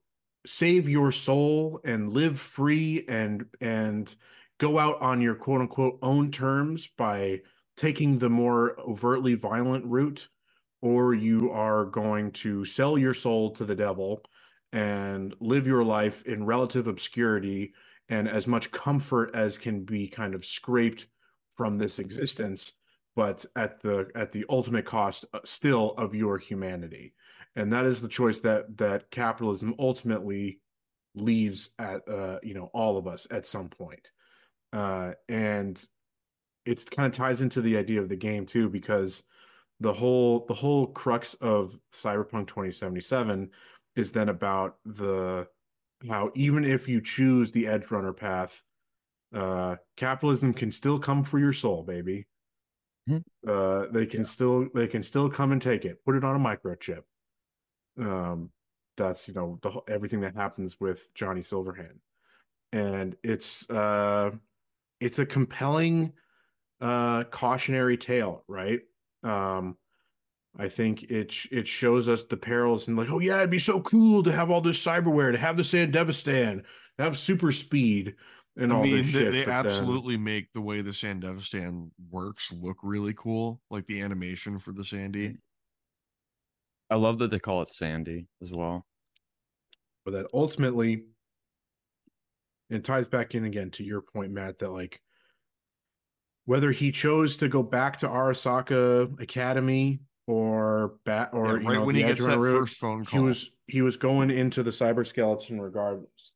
save your soul and live free and and go out on your quote unquote own terms by taking the more overtly violent route or you are going to sell your soul to the devil and live your life in relative obscurity and as much comfort as can be kind of scraped from this existence but at the at the ultimate cost uh, still of your humanity. And that is the choice that that capitalism ultimately leaves at uh you know all of us at some point uh and it's kind of ties into the idea of the game too because the whole the whole crux of cyberpunk 2077 is then about the how even if you choose the edge runner path uh capitalism can still come for your soul baby. Hmm. uh they can still they can still come and take it put it on a microchip. Um that's you know the everything that happens with Johnny Silverhand. And it's uh it's a compelling uh cautionary tale right um I think it sh- it shows us the perils and like oh yeah it'd be so cool to have all this cyberware to have the Sandevistan to have super speed and I all mean, this they, shit they but then- absolutely make the way the Sandevistan works look really cool, like the animation for the Sandy. I love that they call it Sandy as well. but that ultimately it ties back in again to your point matt that like whether he chose to go back to arasaka academy or back or Yeah, you know when he gets that route, first phone call, he was he was going into the cyber skeleton regardless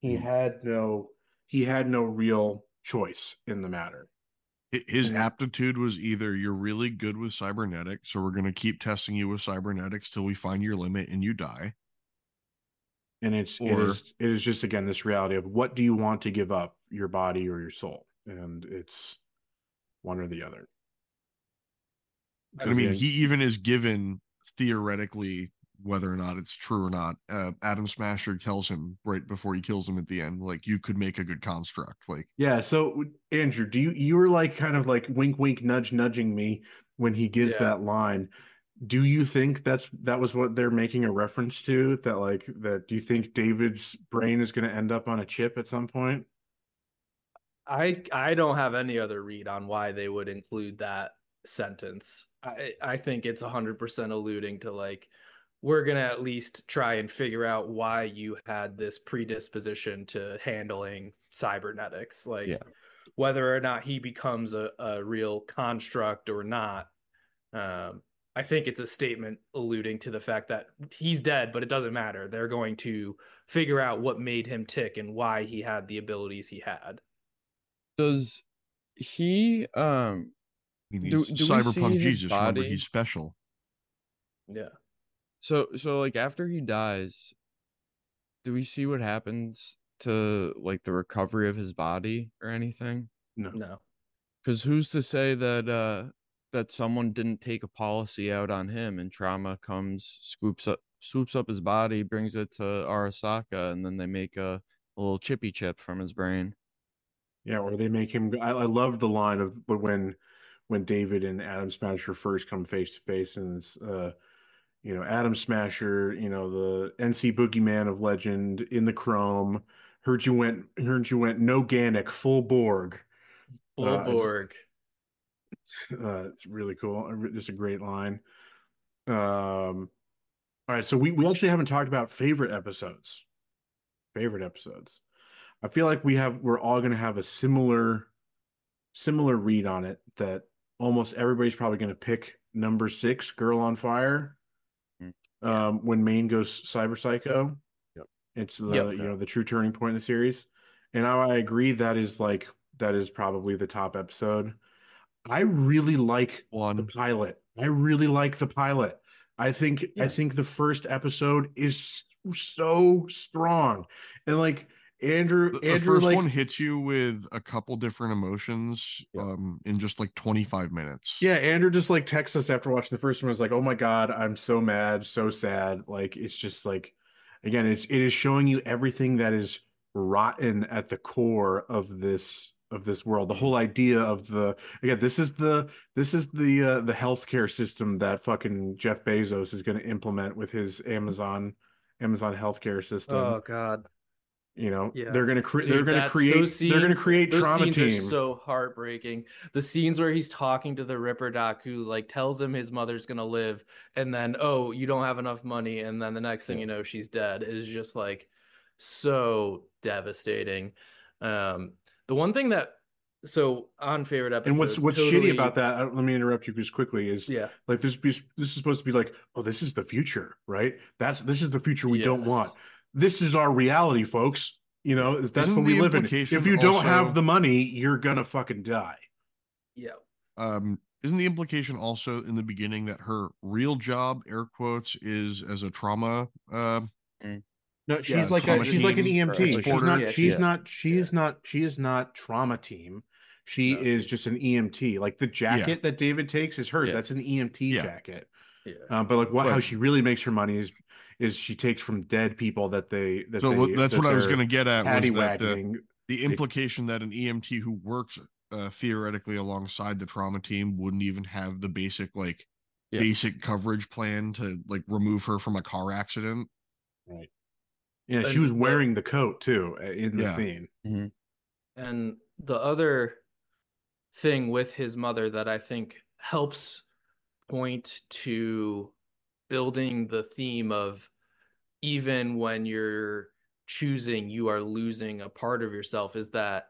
he Mhm. had no he had no real choice in the matter His aptitude was either you're really good with cybernetics, so we're going to keep testing you with cybernetics till we find your limit and you die. And it's it Or- is it is just again this reality of what do you want to give up your body or your soul and it's one or the other I mean, he even is given theoretically whether or not it's true or not. Uh, Adam Smasher tells him right before he kills him at the end, like you could make a good construct. Like Yeah, so Andrew, do you you were like kind of like wink wink nudge nudging me when he gives Yeah. that line. Do you think that's that was what they're making a reference to? That like that do you think David's brain is going to end up on a chip at some point? I I don't have any other read on why they would include that sentence. I I think it's 100% alluding to like we're going to at least try and figure out why you had this predisposition to handling cybernetics like Yeah. whether or not he becomes a, a real construct or not. Um I think it's a statement alluding to the fact that he's dead, but it doesn't matter. They're going to figure out what made him tick and why he had the abilities he had. Does he um I Do- he's do cyberpunk Jesus. Remember, he's special. Yeah. so so like after he dies, do we see what happens to like the recovery of his body or anything? No. No. Because who's to say that uh that someone didn't take a policy out on him and trauma comes scoops up swoops up his body brings it to arasaka and then they make a, a little chippy chip from his brain Yeah, or they make him. I, I love the line of but when when David and Adam Smasher first come face to face, and it's, uh, you know, Adam Smasher, you know, the NC Boogeyman of legend in the Chrome. Heard you went. Heard you went. No Ganic, full Borg. Full Uh, it's- Borg. Uh, it's really cool. Uh, Just a great line. Um, all right, so we we actually haven't talked about favorite episodes. Favorite episodes. I feel like we have we're all going to have a similar similar read on it that almost everybody's probably going to pick number 6 Girl on Fire. Mm. Um when Maine goes cyber psycho. Yep. It's the Yep. you know the true turning point in the series. And I, I agree that is like that is probably the top episode. I really like the pilot. I really like the pilot. I think I think the first episode is so strong. And like Andrew The, the Andrew first like one hits you with a couple different emotions Yeah. um in just like 25 minutes. Yeah, Andrew just like texts us after watching the first one. Was like, "Oh my god, I'm so mad, so sad." Like it's just like, again, it's it is showing you everything that is rotten at the core of this of this world. The whole idea of the again, this is the this is the uh, the healthcare system that fucking Jeff Bezos is going to implement with his Amazon Amazon healthcare system. Oh God. you know, yeah. they're going to create. Dude, They're going to create. they're going to scenes- create trauma scenes team. So heartbreaking. The scenes where he's talking to the Ripper Doc, who like tells him his mother's gonna live, and then oh, you don't have enough money, and then the next thing you know, she's dead. Is just like so devastating. Um, the one thing that so on favorite episode, and what's what's totally- shitty about that? I- Let me interrupt you just quickly. Is Yeah, like this be this is supposed to be like oh this is the future right that's this is the future we don't want this is our reality folks you know that's Isn't what we live in if you don't have the money you're gonna fucking die yeah. Um isn't the implication also in the beginning that her real job, air quotes, is as a trauma uh no Yeah, she's like a, she's like an emt she's not Yeah, she's yeah. not she's Yeah. not she is not trauma team she No, is just an emt like the jacket that david takes is hers that's an emt jacket Yeah. um, but like what how she really makes her money is is she takes from dead people that they that so they, that's that what I was gonna get at was that the, the implication that an EMT who works uh, theoretically alongside the trauma team wouldn't even have the basic like Yeah. basic coverage plan to like remove her from a car accident. Right. Yeah, she And was wearing the coat too uh, in the Yeah. scene. And the other thing with his mother that I think helps point to building the theme of even when you're choosing, you are losing a part of yourself is that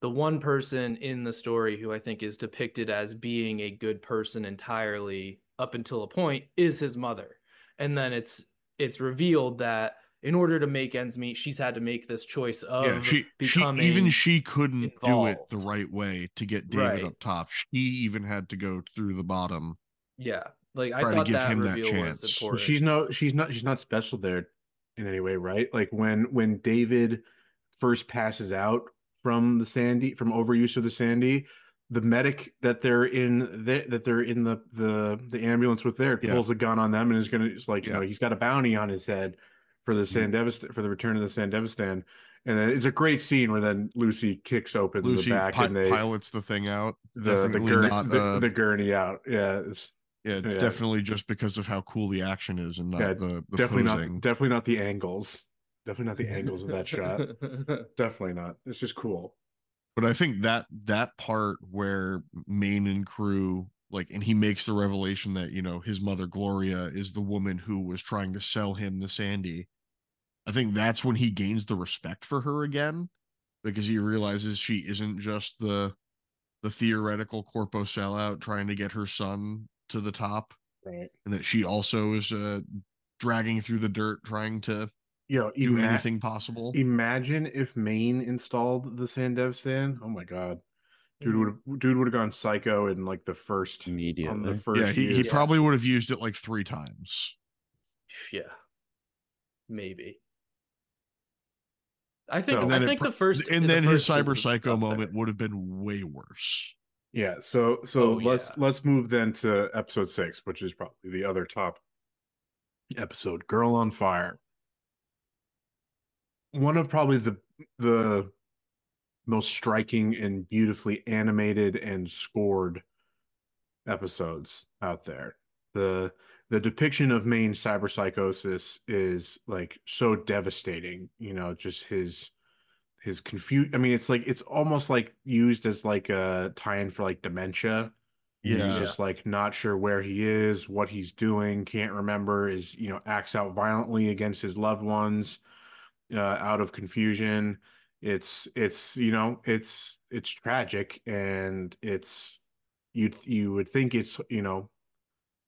the one person in the story who I think is depicted as being a good person entirely up until a point is his mother. And then it's it's revealed that in order to make ends meet, she's had to make this choice of yeah, she she even she couldn't do it the right way to get David Right. up top. She even had to go through the bottom. Yeah, like I try to thought give that him that chance. was important. she's no she's not she's not special there in any way, right? Like when when David first passes out from the Sandy from overuse of the Sandy, the medic that they're in the, that they're in the the the ambulance with there Yeah. pulls a gun on them and is gonna it's like you know he's got a bounty on his head for the Sandevistan for the return of the Sandevistan. And then it's a great scene where then Lucy kicks open Lucy the back pi- and they pilots the thing out. the the, gurney, not, the, uh, the gurney out. Yeah, it's Yeah, it's Yeah. definitely just because of how cool the action is and not Yeah, the, the definitely posing. not definitely not the angles. Definitely not the angles of that shot. Definitely not. It's just cool. But I think that that part where Maine and crew like and he makes the revelation that, you know, his mother Gloria is the woman who was trying to sell him the Sandy. I think that's when he gains the respect for her again because he realizes she isn't just the the theoretical corpo sellout trying to get her son to the top Right. and that she also is uh dragging through the dirt trying to Yo, do ima- anything possible. Imagine if Maine installed the Sandevistan. Oh my god. Dude would dude would have gone psycho in like the first on the immediately. first yeah, he, he use. probably would have used it like three times. yeah, maybe. I think So- And then I think pro- the first and the then his cyber psycho up there. moment would have been way worse. Yeah, so so Oh, let's yeah. let's move then to episode six, which is probably the other top episode, Girl on Fire. One of probably the the most striking and beautifully animated and scored episodes out there. The the depiction of Maine cyberpsychosis is like so devastating, you know, just his his confuse I mean it's like it's almost like used as like a tie-in for like dementia. Yeah, He's just like not sure where he is, what he's doing, can't remember, is you know, acts out violently against his loved ones, uh, out of confusion. It's it's you know, it's it's tragic and it's you you would think it's you know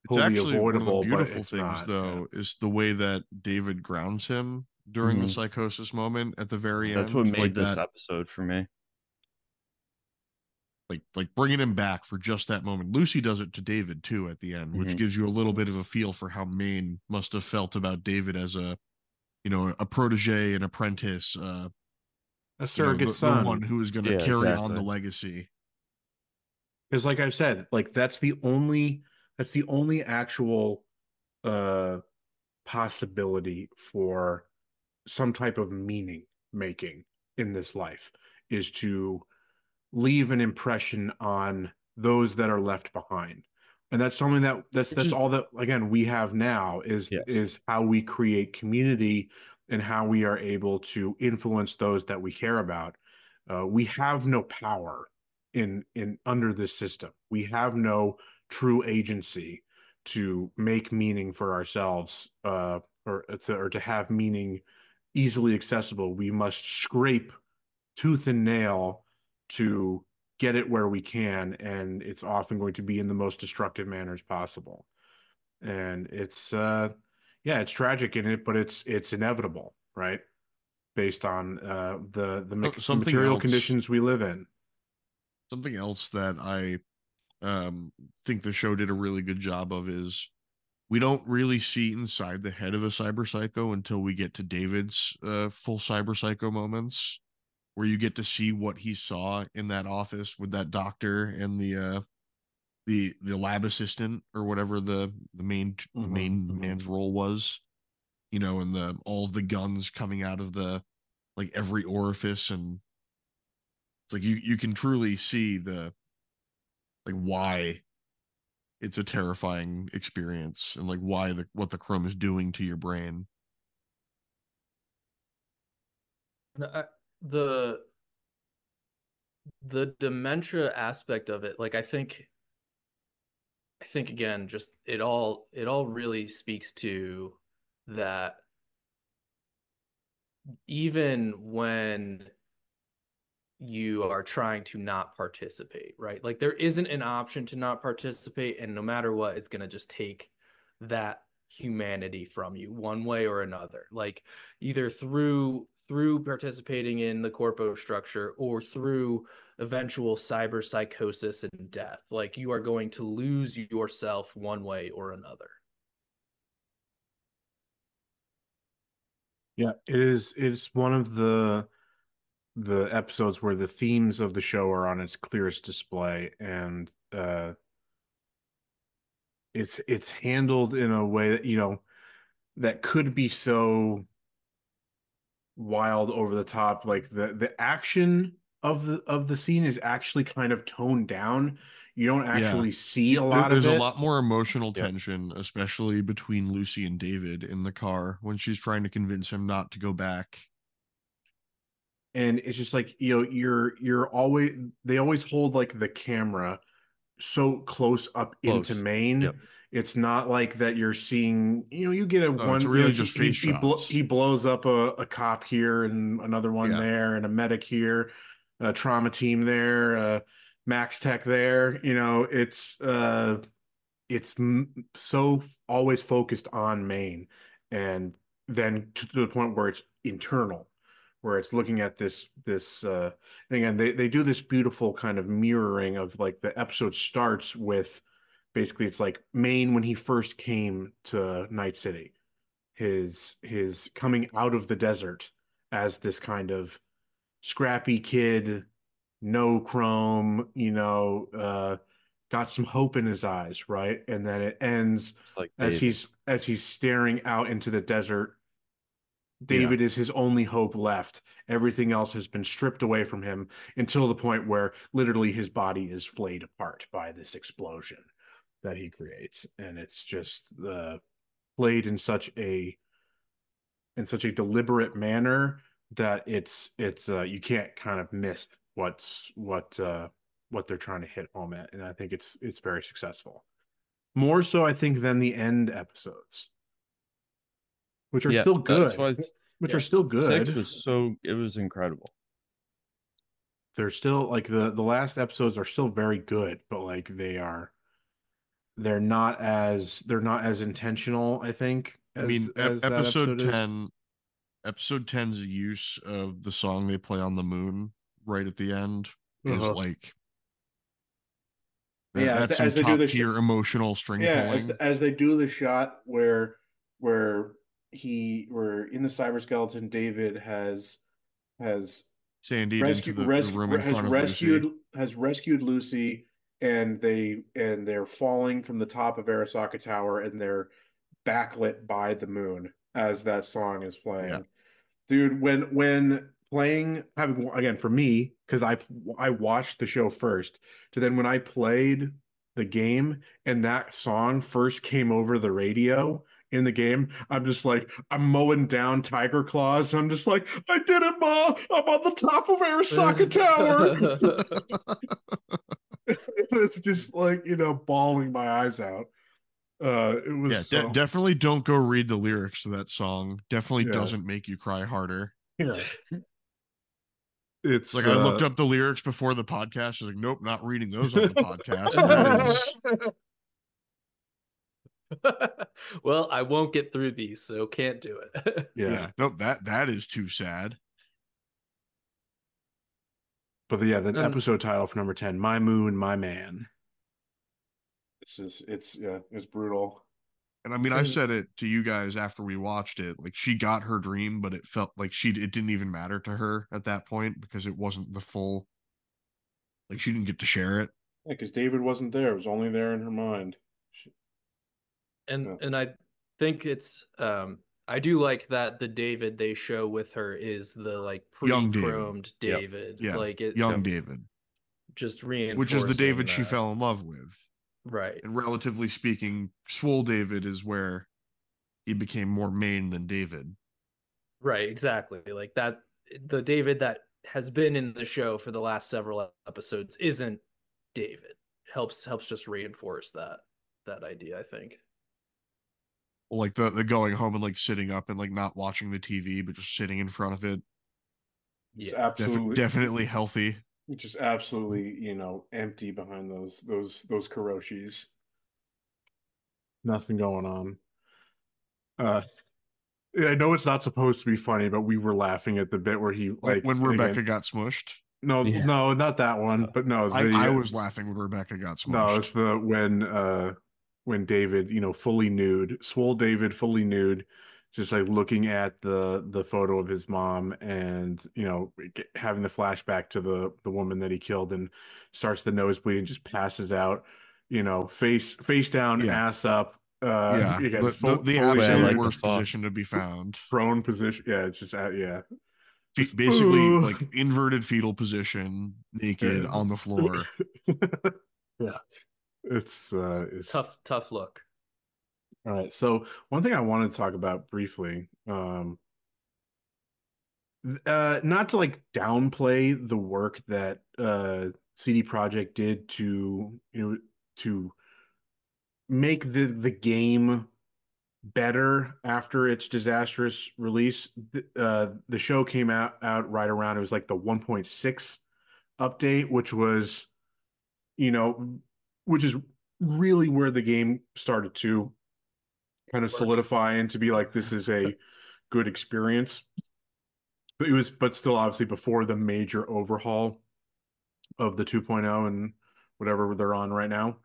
It's totally actually one of the beautiful things, not, though, is the way that David grounds him during the Mhm. psychosis moment at the very That's end. what made like this that, episode for me. like like bringing him back for just that moment. Lucy does it to David too at the end, which Mhm. gives you a little bit of a feel for how Maine must have felt about David as a, you know, a protege, an apprentice, uh, a you know, surrogate the, the one who is going to Yeah, carry on the legacy. Because like I've said, like that's the only that's the only actual uh possibility for some type of meaning making in this life is to leave an impression on those that are left behind. And that's something that that's that's all that again we have now is Yes. is how we create community and how we are able to influence those that we care about. Uh, we have no power in in under this system. We have no true agency to make meaning for ourselves uh, or to or to have meaning easily accessible. We must scrape tooth and nail to get it where we can, and it's often going to be in the most destructive manners possible. And it's uh yeah, it's tragic in it, but it's it's inevitable, right? Based on uh the the something material else- conditions we live in. Something else that I um, think the show did a really good job of is we don't really see inside the head of a cyber psycho until we get to David's uh, full cyber psycho moments, where you get to see what he saw in that office with that doctor and the uh, the the lab assistant or whatever the the main the Mhm, main mhm. man's role was, you know, and the all the guns coming out of the like every orifice and it's like you you can truly see the like why it's a terrifying experience and like why the what the chrome is doing to your brain. The the dementia aspect of it like i think i think again just it all it all really speaks to that even when you are trying to not participate right? Like there isn't an option to not participate and no matter what it's going to just take that humanity from you one way or another. Like either through through participating in the corpo structure or through eventual cyber psychosis and death. Like you are going to lose yourself one way or another. Yeah, it is it's one of the the episodes where the themes of the show are on its clearest display and uh it's it's handled in a way that you know that could be so wild over the top like the the action of the of the scene is actually kind of toned down. You don't actually see a lot there's of There's a lot more emotional Yeah. tension especially between lucy and david in the car when she's trying to convince him not to go back and it's just like you know you're you're always they always hold like the camera so close up into Close. Maine. Yep. It's not like that you're seeing, you know, you get a one. Oh, it's you really know, just he, face he, blo- shots. he blows up a, a cop here and another one Yeah. there and a medic here, a trauma team there, uh, MaxTac there. You know, it's uh, it's m- so always focused on Maine, and then to, to the point where it's internal, where it's looking at this this uh, and again they they do this beautiful kind of mirroring of like the episode starts with basically it's like Maine when he first came to Night City, his his coming out of the desert as this kind of scrappy kid no chrome, you know, uh, got some hope in his eyes, right? And then it ends like as he's as he's staring out into the desert. David is his only hope left. Everything else has been stripped away from him until the point where literally his body is flayed apart by this explosion that he creates, and it's just uh, played in such a in such a deliberate manner that it's it's uh, you can't kind of miss what's what uh, what they're trying to hit home at, and I think it's it's very successful. More so, I think, than the end episodes, which are Yeah, still good. That's why which yeah, are still good. six was so it was incredible. they're still like the the last episodes are still very good, but like they are they're not as they're not as intentional. I think. I mean, as that episode is. 10, episode 10's use of the song they play on the moon right at the end is Uh-huh. like Yeah, that- as that's as some they do top the sh- tier emotional string yeah as, as they do the shot where where he where in the cyber skeleton david has has Sandy rescued the, the room in has front rescued Lucy. has rescued lucy and they and they're falling from the top of arasaka tower and they're backlit by the moon as that song is playing Yeah. dude when when playing having again for me because i i watched the show first to then when i played the game and that song first came over the radio in the game i'm just like i'm mowing down tiger claws i'm just like i did it ma i'm on the top of arasaka tower it's just like you know bawling my eyes out uh it was Yeah, de- so- definitely don't go read the lyrics to that song. Definitely Yeah. doesn't make you cry harder. yeah it's It's like I looked uh, up the lyrics before the podcast. I was like, nope, not reading those on the podcast. That is well, I won't get through these, so can't do it. yeah. yeah. nope, that that is too sad. But yeah, the And- episode title for number 10, My Moon, My Man. It's just, it's, yeah, it's brutal. And I mean, I said it to you guys after we watched it. Like she got her dream, but it felt like she it didn't even matter to her at that point because it wasn't the full. Like she didn't get to share it. Yeah, because David wasn't there. It was only there in her mind. And Yeah. and I think it's um I do like that the David they show with her is the like pre-chromed Yep. David. Yeah, Like it Young David, just reinforcing which is the David she fell in love with. right. And relatively speaking, Swole David is where he became more main than David. Right, exactly. Like that the David that has been in the show for the last several episodes isn't David. Helps helps just reinforce that that idea, I think. Like the the going home and like sitting up and like not watching the TV, but just sitting in front of it. It's Yeah. Defi- absolutely, definitely healthy. just absolutely, you know, empty behind those, those, those Kiroshis. Nothing going on. Uh, I know it's not supposed to be funny, but we were laughing at the bit where he Like like when again- Rebecca got smushed. no, Yeah. no, not that one, but no, I, the, I uh, was laughing when Rebecca got smushed. No, it's the when uh when David, you know, fully nude, swole David fully nude, just like looking at the the photo of his mom and you know having the flashback to the the woman that he killed and starts the nosebleed and just passes out, you know, face face down, Yeah. ass up. Uh, yeah, the, the, the absolute like worst fuck. position to be found. prone position. Yeah, it's just uh, yeah. Just, basically, "Ooh." like inverted fetal position, naked Yeah. on the floor. yeah, it's uh, it's Tough tough look. All right. So one thing I wanted to talk about briefly, um, uh, not to like downplay the work that uh, CD Projekt did to you know to make the the game better after its disastrous release. Uh, the show came out out right around it was like the 1.6 update, which was you know, which is really where the game started to kind of solidify and to be like this is a good experience. But it was but still obviously before the major overhaul of the 2.0 and whatever they're on right now.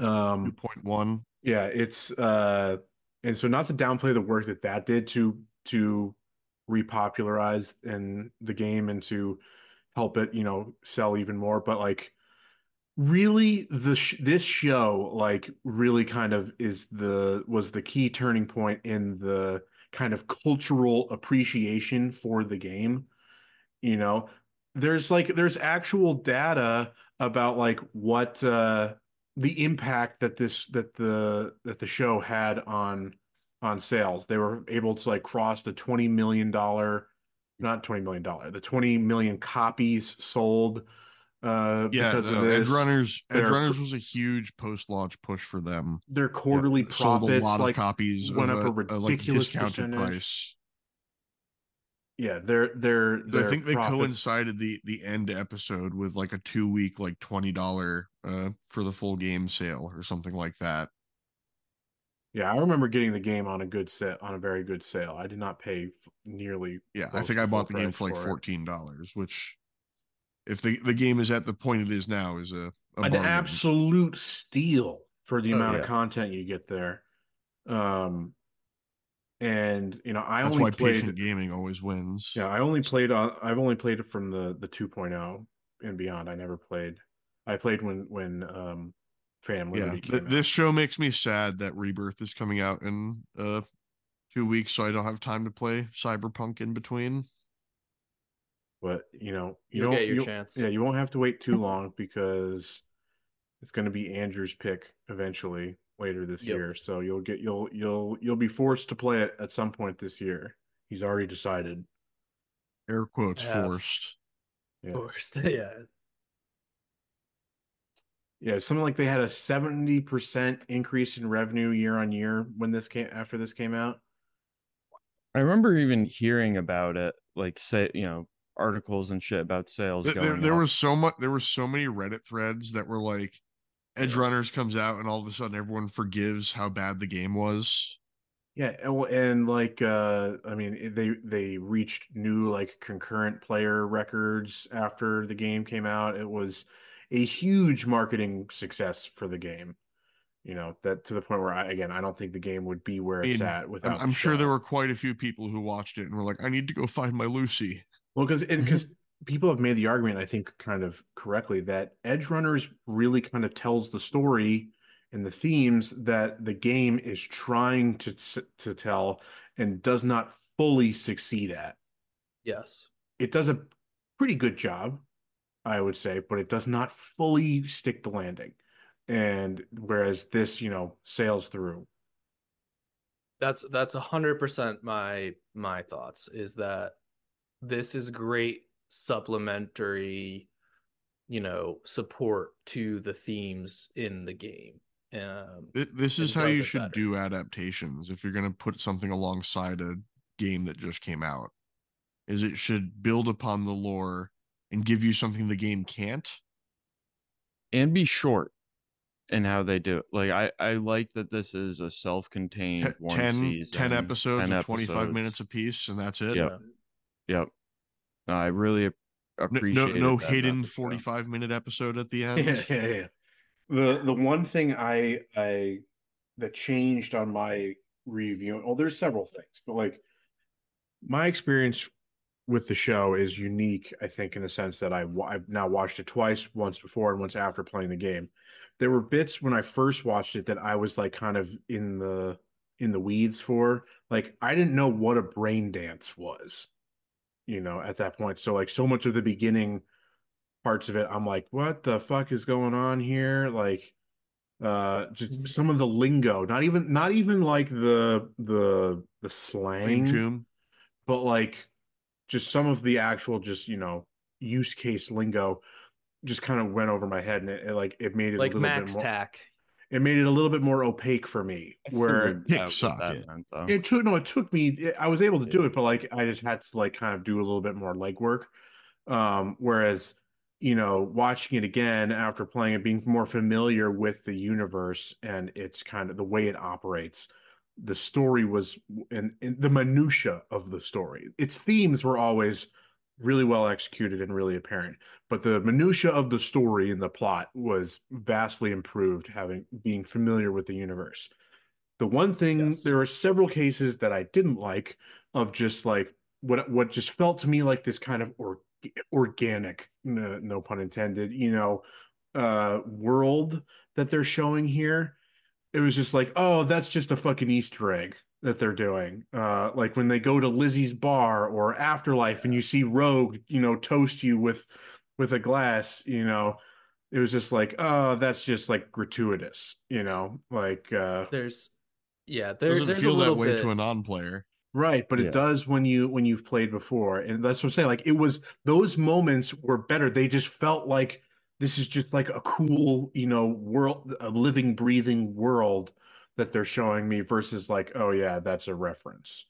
Um 2.1. yeah, it's uh and so not to downplay the work that that did to to repopularize and the game and to help it, you know, sell even more. But like, really, the sh- this show like really kind of is the was the key turning point in the kind of cultural appreciation for the game. You know, there's like there's actual data about like what uh the impact that this that the that the show had on on sales. They were able to like cross the 20 million dollar not 20 million dollar, the 20 million copies sold uh Yeah, because no, of this. Edgerunners. Edge Runners was a huge post-launch push for them. Their quarterly Sold a profits lot like of copies went of up a, a a, like ridiculous discounted percentage. price. yeah, their, So their I think they profits- coincided the the end episode with like a two week like twenty dollar uh for the full game sale or something like that. Yeah, I remember getting the game on a good set on a very good sale. I did not pay f- nearly. Yeah, I think I bought the game for like fourteen dollars, which if the the game is at the point it is now is a, a an bargain. absolute steal for the Oh, amount yeah. of content you get there. Um, and you know, I That's only why played. patient gaming always wins. Yeah, I only played on. I've only played it from the the 2.0 and beyond. I never played. I played when when um, Phantom yeah. Liberty th- came this show makes me sad that Rebirth is coming out in uh two weeks, so I don't have time to play Cyberpunk in between. But you know, you You'll don't. get your you- chance. Yeah, you won't have to wait too long because it's going to be Andrew's pick eventually later this Yep. year. So you'll get you'll you'll you'll be forced to play it at some point this year. He's already decided. Air quotes I have. forced. Yeah. Forced. yeah. Yeah, something like they had a seventy percent increase in revenue year on year when this came after this came out. I remember even hearing about it, like say, you know, articles and shit about sales Th- going. There, there was so much. There were so many Reddit threads that were like, Edgerunners comes out, and all of a sudden everyone forgives how bad the game was. Yeah, and, and like uh I mean they they reached new like concurrent player records after the game came out. It was a huge marketing success for the game. You know, that to the point where I again I don't think the game would be where I it's mean, at I'm, without I'm the sure there were quite a few people who watched it and were like, "I need to go find my Lucy." Well, because Mm-hmm. because people have made the argument, I think, kind of correctly, that Edgerunners really kind of tells the story and the themes that the game is trying to to tell and does not fully succeed at. Yes. It does a pretty good job, I would say, but it does not fully stick the landing. And whereas this, you know, sails through. That's that's a hundred percent my my thoughts is that this is great supplementary, you know, support to the themes in the game. Um Th- This is how you should better. do adaptations if you're going to put something alongside a game that just came out. Is it should build upon the lore and give you something the game can't. and be short in how they do it. Like I, I like that this is a self-contained Te- one 10, season, 10 episodes 10 of 25 episodes. minutes apiece, and that's it. Yep. Yep. I really appreciate no, no that hidden about the show. 45 minute episode at the end. yeah, yeah, yeah. The the one thing I I that changed on my review. Well, there's several things, but like my experience with the show is unique. I think in the sense that I I've now watched it twice, once before and once after playing the game. There were bits when I first watched it that I was like kind of in the in the weeds for. Like I didn't know what a brain dance was, you know, at that point. So like so much of the beginning parts of it i'm like what the fuck is going on here like uh just some of the lingo not even not even like the the the slang but like just some of the actual just you know use case lingo just kind of went over my head and it, it, like it made it like a little max bit more tack. It made it a little bit more opaque for me I where figured Pick socket. meant, it took no, it took me. I was able to do it, but like I just had to like kind of do a little bit more legwork. Um, whereas you know, watching it again after playing it, being more familiar with the universe and its kind of the way it operates, the story was and, and the minutia of the story. Its themes were always really well executed and really apparent, but the minutia of the story and the plot was vastly improved having being familiar with the universe. The one thing Yes. there are several cases that I didn't like of just like what what just felt to me like this kind of organic, no, no pun intended, you know, uh world that they're showing here. It was just like, oh, that's just a fucking Easter egg that they're doing. Uh like when they go to Lizzie's bar or Afterlife and you see Rogue, you know, toast you with with a glass, you know, it was just like, oh, that's just like gratuitous, you know, like uh There's yeah, there, Doesn't there's feel a little that way bit. to a non-player. Right, but Yeah. it does when you when you've played before, and that's what I'm saying. Like it was those moments were better. They just felt like this is just like a cool, you know, world, a living, breathing world that they're showing me versus like, oh yeah, that's a reference.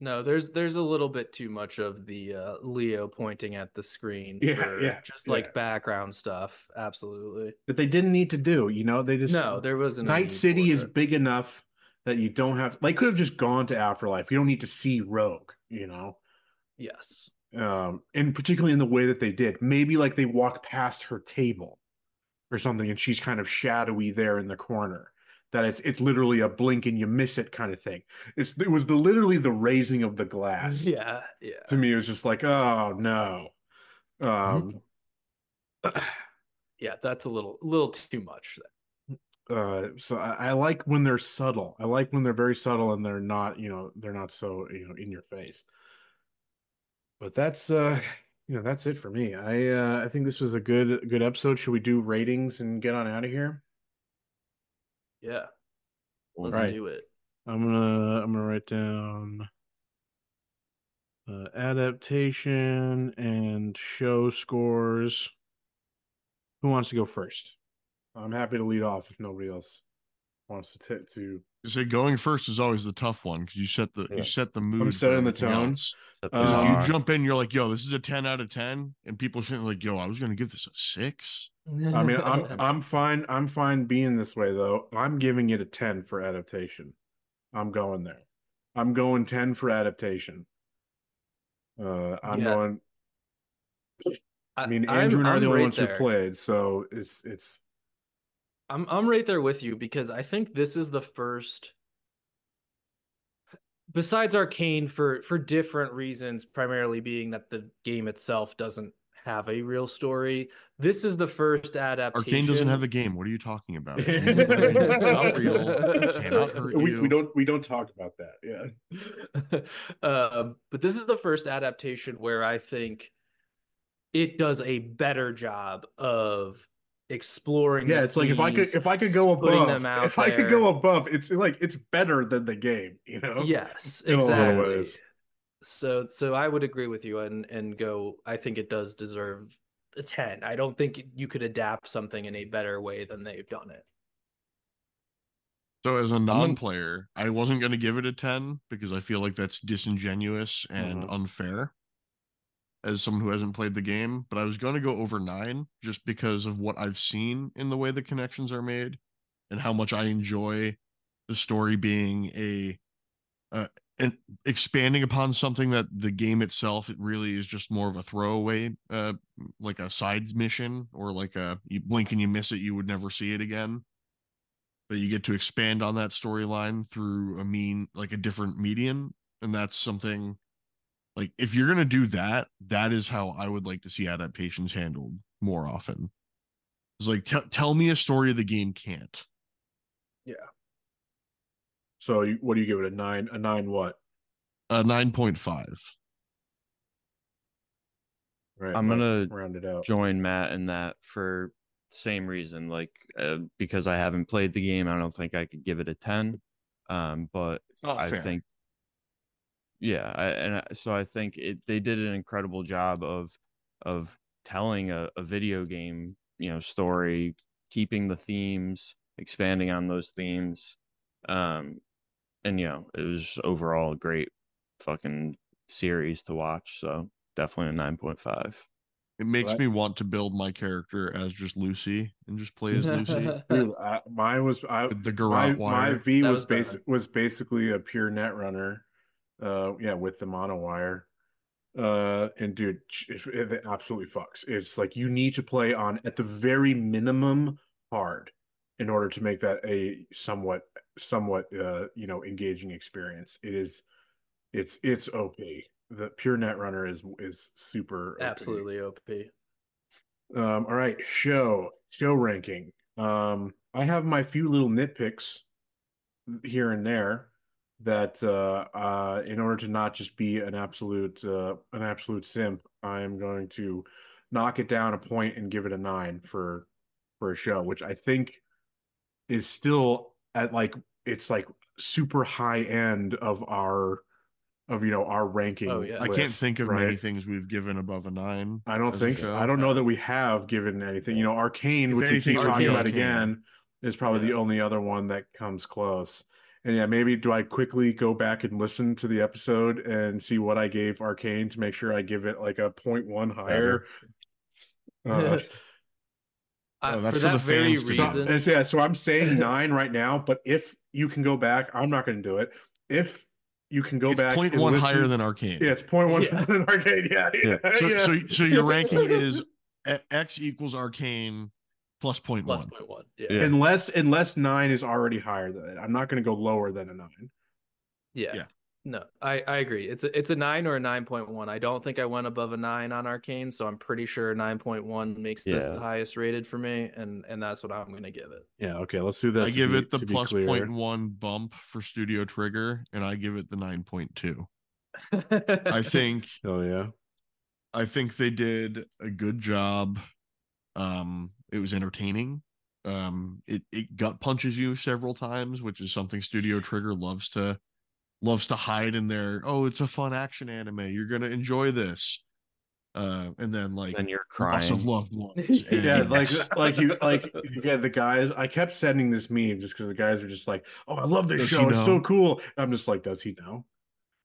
No, there's there's a little bit too much of the uh, Leo pointing at the screen. Yeah, for yeah, just yeah. like background stuff. Absolutely. That they didn't need to do. You know, they just No, there wasn't. a Night City is it. big enough that you don't have. They could have just gone to Afterlife. You don't need to see Rogue. You know. Yes. um, and particularly in the way that they did. Maybe like they walk past her table or something, and she's kind of shadowy there in the corner. That it's it's literally a blink and you miss it kind of thing. It's it was the literally the raising of the glass. Yeah. Yeah. To me, it was just like, oh no. Um, Yeah. That's a little little too much. uh, so I, I like when they're subtle. I like when they're very subtle and they're not, you know, they're not so you know in your face. But that's uh you know that's it for me. I uh I think this was a good good episode. Should we do ratings and get on out of here? Yeah. Let's Right. do it. I'm gonna I'm gonna write down uh, adaptation and show scores. Who wants to go first? I'm happy to lead off if nobody else wants to t- to. You say going first is always the tough one because you set the Yeah. you set the mood. for setting the everything tone. else. Uh, if you jump in, you're like, "Yo, this is a ten out of 10. and people are sitting like, "Yo, I was going to give this a six. I mean, I'm I'm fine. I'm fine being this way though. I'm giving it a ten for adaptation. I'm going there. I'm going ten for adaptation. Uh, I'm Yeah. going. I mean, I'm- Andrew and I are I'm the only right ones who played, so it's it's I'm I'm right there with you because I think this is the first besides Arcane for for different reasons, primarily being that the game itself doesn't have a real story. This is the first adaptation. Arcane doesn't have the game. What are you talking about? It's it's not real. It cannot hurt we, you. we don't we don't talk about that. Yeah, um, but this is the first adaptation where I think it does a better job of exploring. yeah. the It's like if I could if I could go above, them out if I could go above, it's like it's better than the game. You know. Yes, in a lot exactly. ways. So so I would agree with you and and go I think it does deserve a 10. I don't think you could adapt something in a better way than they've done it. So as a non-player, I wasn't going to give it a 10 because I feel like that's disingenuous and Mhm. unfair as someone who hasn't played the game, but I was going to go over 9 just because of what I've seen in the way the connections are made and how much I enjoy the story being a uh, and expanding upon something that the game itself it really is just more of a throwaway uh like a side mission or like a you blink and you miss it you would never see it again. But you get to expand on that storyline through a mean like a different medium. And that's something like if you're going to do that that is how i would like to see adaptations handled more often. It's like t- tell me a story the game can't So you, what do you give it a nine? A nine what? A 9.5 Right. I'm gonna round it out. join Matt in that for the same reason. Like uh, because I haven't played the game, I don't think I could give it a ten. Um, but it's I fair. think, yeah, I, and I, so I think it they did an incredible job of of telling a, a video game, you know, story, keeping the themes, expanding on those themes, um, and you know, it was overall a great fucking series to watch. So definitely a nine point five. It makes Right. me want to build my character as just Lucy and just play as Lucy Dude, I, mine was I with the my, garrote my. V That was was basic was basically a pure net runner. Uh yeah, with the mono wire. Uh and dude, it, it absolutely fucks. It's like you need to play on at the very minimum hard in order to make that a somewhat somewhat uh you know engaging experience. It is it's it's OP. the pure Netrunner is is super OP. Absolutely OP. Um, all right, show show ranking. Um, I have my few little nitpicks here and there that uh, uh, in order to not just be an absolute uh, an absolute simp, I am going to knock it down a point and give it a nine for for a show, which I think is still at like it's like super high end of our of you know our ranking. Oh, yeah. I can't think of many things we've given above a nine. I don't think so. I don't know that we have given anything. You know, Arcane, If which we anything, keep talking Arcane. about Arcane. again, is probably the only other one that comes close. And yeah, maybe do I quickly go back and listen to the episode and see what I gave Arcane to make sure I give it like a 0.1 higher. Uh, I- Oh, that's for for that the very fans to reason. so, yeah, so I'm saying nine right now, but if you can go back, I'm not going to do it. If you can go it's back, point and one listen- higher than Arcane. yeah, it's point one Yeah. than Arcane. Yeah, yeah, Yeah. So, yeah. so, so your ranking is X equals Arcane plus point plus one. point one. Yeah. Yeah. unless unless nine is already higher than it. I'm not going to go lower than a nine. Yeah. Yeah. No, I, I agree. It's a it's a nine or a nine point one. I don't think I went above a nine on Arcane, so I'm pretty sure nine point one makes this Yeah. the highest rated for me, and and that's what I'm gonna give it. Yeah, okay, let's do that. I give be- it the to be plus clear. point one bump for Studio Trigger, and I give it the nine point two. I think Oh yeah, I think they did a good job. Um, it was entertaining. Um, it it gut punches you several times, which is something Studio Trigger loves to loves to hide in their. Oh, it's a fun action anime. You're gonna enjoy this. Uh, and then like and you're loss of crying. loved ones. yeah, like like you like you get the guys. I kept sending this meme just because the guys are just like, "Oh, I love this Does show. It's so cool." And I'm just like, "Does he know?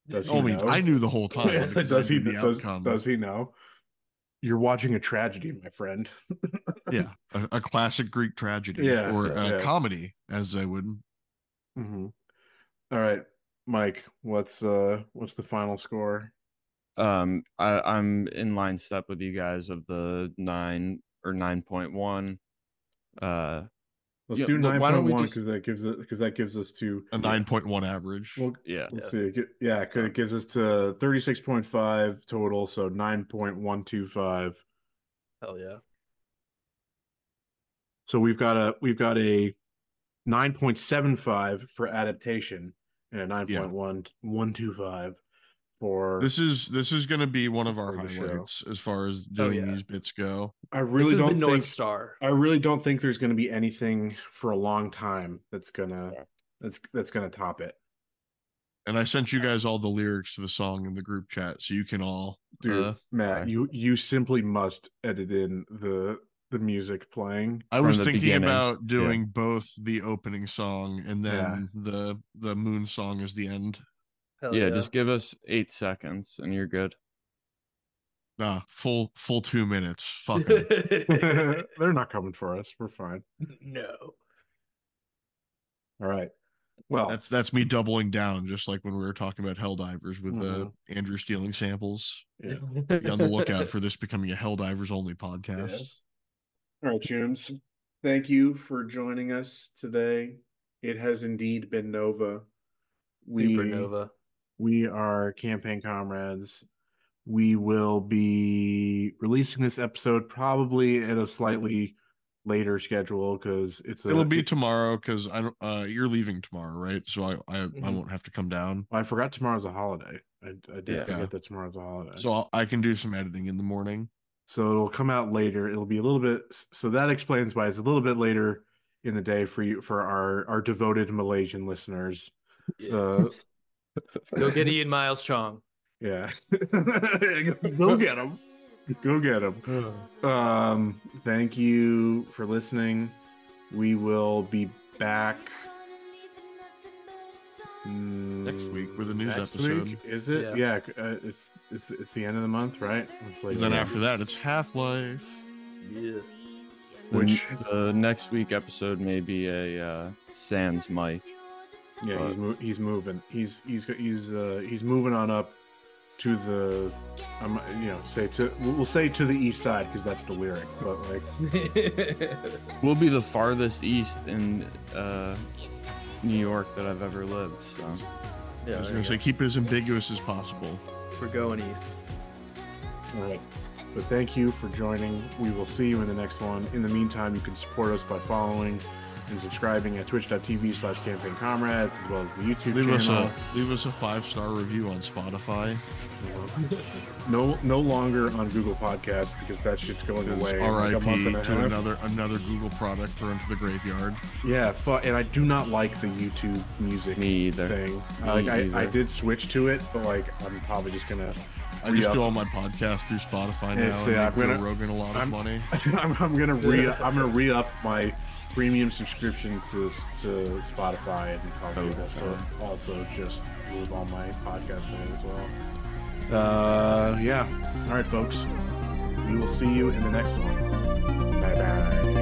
Does he Oh, I know? I knew the whole time. Yeah, does he? knew the Does, does he know? You're watching a tragedy, my friend. yeah, a, a classic Greek tragedy, Yeah, or yeah, a yeah. comedy, as I would. hmm All right, Mike. What's uh what's the final score? Um, I, I'm in line step with you guys of the nine or nine point one. Uh, Let's Yeah, do well, nine why don't point we one just- because that gives it because that gives us to A nine point one average. Well, yeah, let's see. it gi- Yeah, 'cause it gives us to thirty six point five total, so nine point one two five. Hell yeah. So we've got a we've got a nine point seven five for adaptation and a nine point one one two five for. This is this is going to be one of our For show. highlights as far as Oh, doing yeah. these bits go. I really don't the North think Star. I really don't think there's going to be anything for a long time that's gonna Yeah. that's that's gonna top it. And I sent you guys all the lyrics to the song in the group chat, so you can all. Dude, Uh, Matt, okay. you you simply must edit in the the music playing. I was thinking beginning. about doing both the opening song and then Yeah. the the moon song as the end. Hell yeah. Just give us eight seconds and you're good. Nah, full full two minutes. Fuck 'em. They're not coming for us. We're fine. no. All right. Well, That's that's me doubling down, just like when we were talking about Helldivers with Mhm. uh, Andrew stealing samples. yeah. Be on the lookout for this becoming a Helldivers only podcast. All right, chooms. Thank you for joining us today. It has indeed been Nova. We, Supernova. We are campaign comrades. We will be releasing this episode probably at a slightly later schedule because it's a, It'll be tomorrow because I don't. Uh, you're leaving tomorrow, right? So I I, I Mhm. won't have to come down. I forgot tomorrow's a holiday. I, I did Yeah. forget that tomorrow's a holiday. So I'll, I can do some editing in the morning. So it'll come out later. It'll be a little bit. So that explains why it's a little bit later in the day for you for our our devoted Malaysian listeners. Uh, Go get Ian Miles Chong. Yeah, go get him. Go get him. Um, thank you for listening. We will be back Next week with a news next episode. Week. Is it? Yeah, uh, it's it's it's the end of the month, right? It's like Because then after that, it's Half Life. Yeah. Which- the next week episode may be a uh, Sans Mike. Yeah, he's mo- he's moving. He's he's he's uh he's moving on up to the I'm you know say to we'll we'll say to the east side because that's the lyric, but like We'll be the farthest east in uh, New York that I've ever lived. So Yeah, I was gonna say go. keep it as ambiguous as possible. we're going east. All right. But thank you for joining. We will see you in the next one. In the meantime, you can support us by following and subscribing at twitch.tv slash campaign comrades as well as the YouTube Leave us channel. a leave us a five star review on Spotify. No no longer on Google Podcasts because that shit's going away. in like a month R.I.P. and to half. another another Google product thrown to the graveyard. Yeah, fu- and I do not like the YouTube music Me either. thing. Me like I, I did switch to it, but like I'm probably just gonna I just re-up do all my podcasts through Spotify now. It's- and yeah, make I'm gonna- Rogan a lot of I'm- money. I'm, I'm gonna re I'm gonna re up my premium subscription to to Spotify and all oh, so also just live on my podcast night as well. Uh, yeah. All right, folks. We will see you in the next one. Bye bye.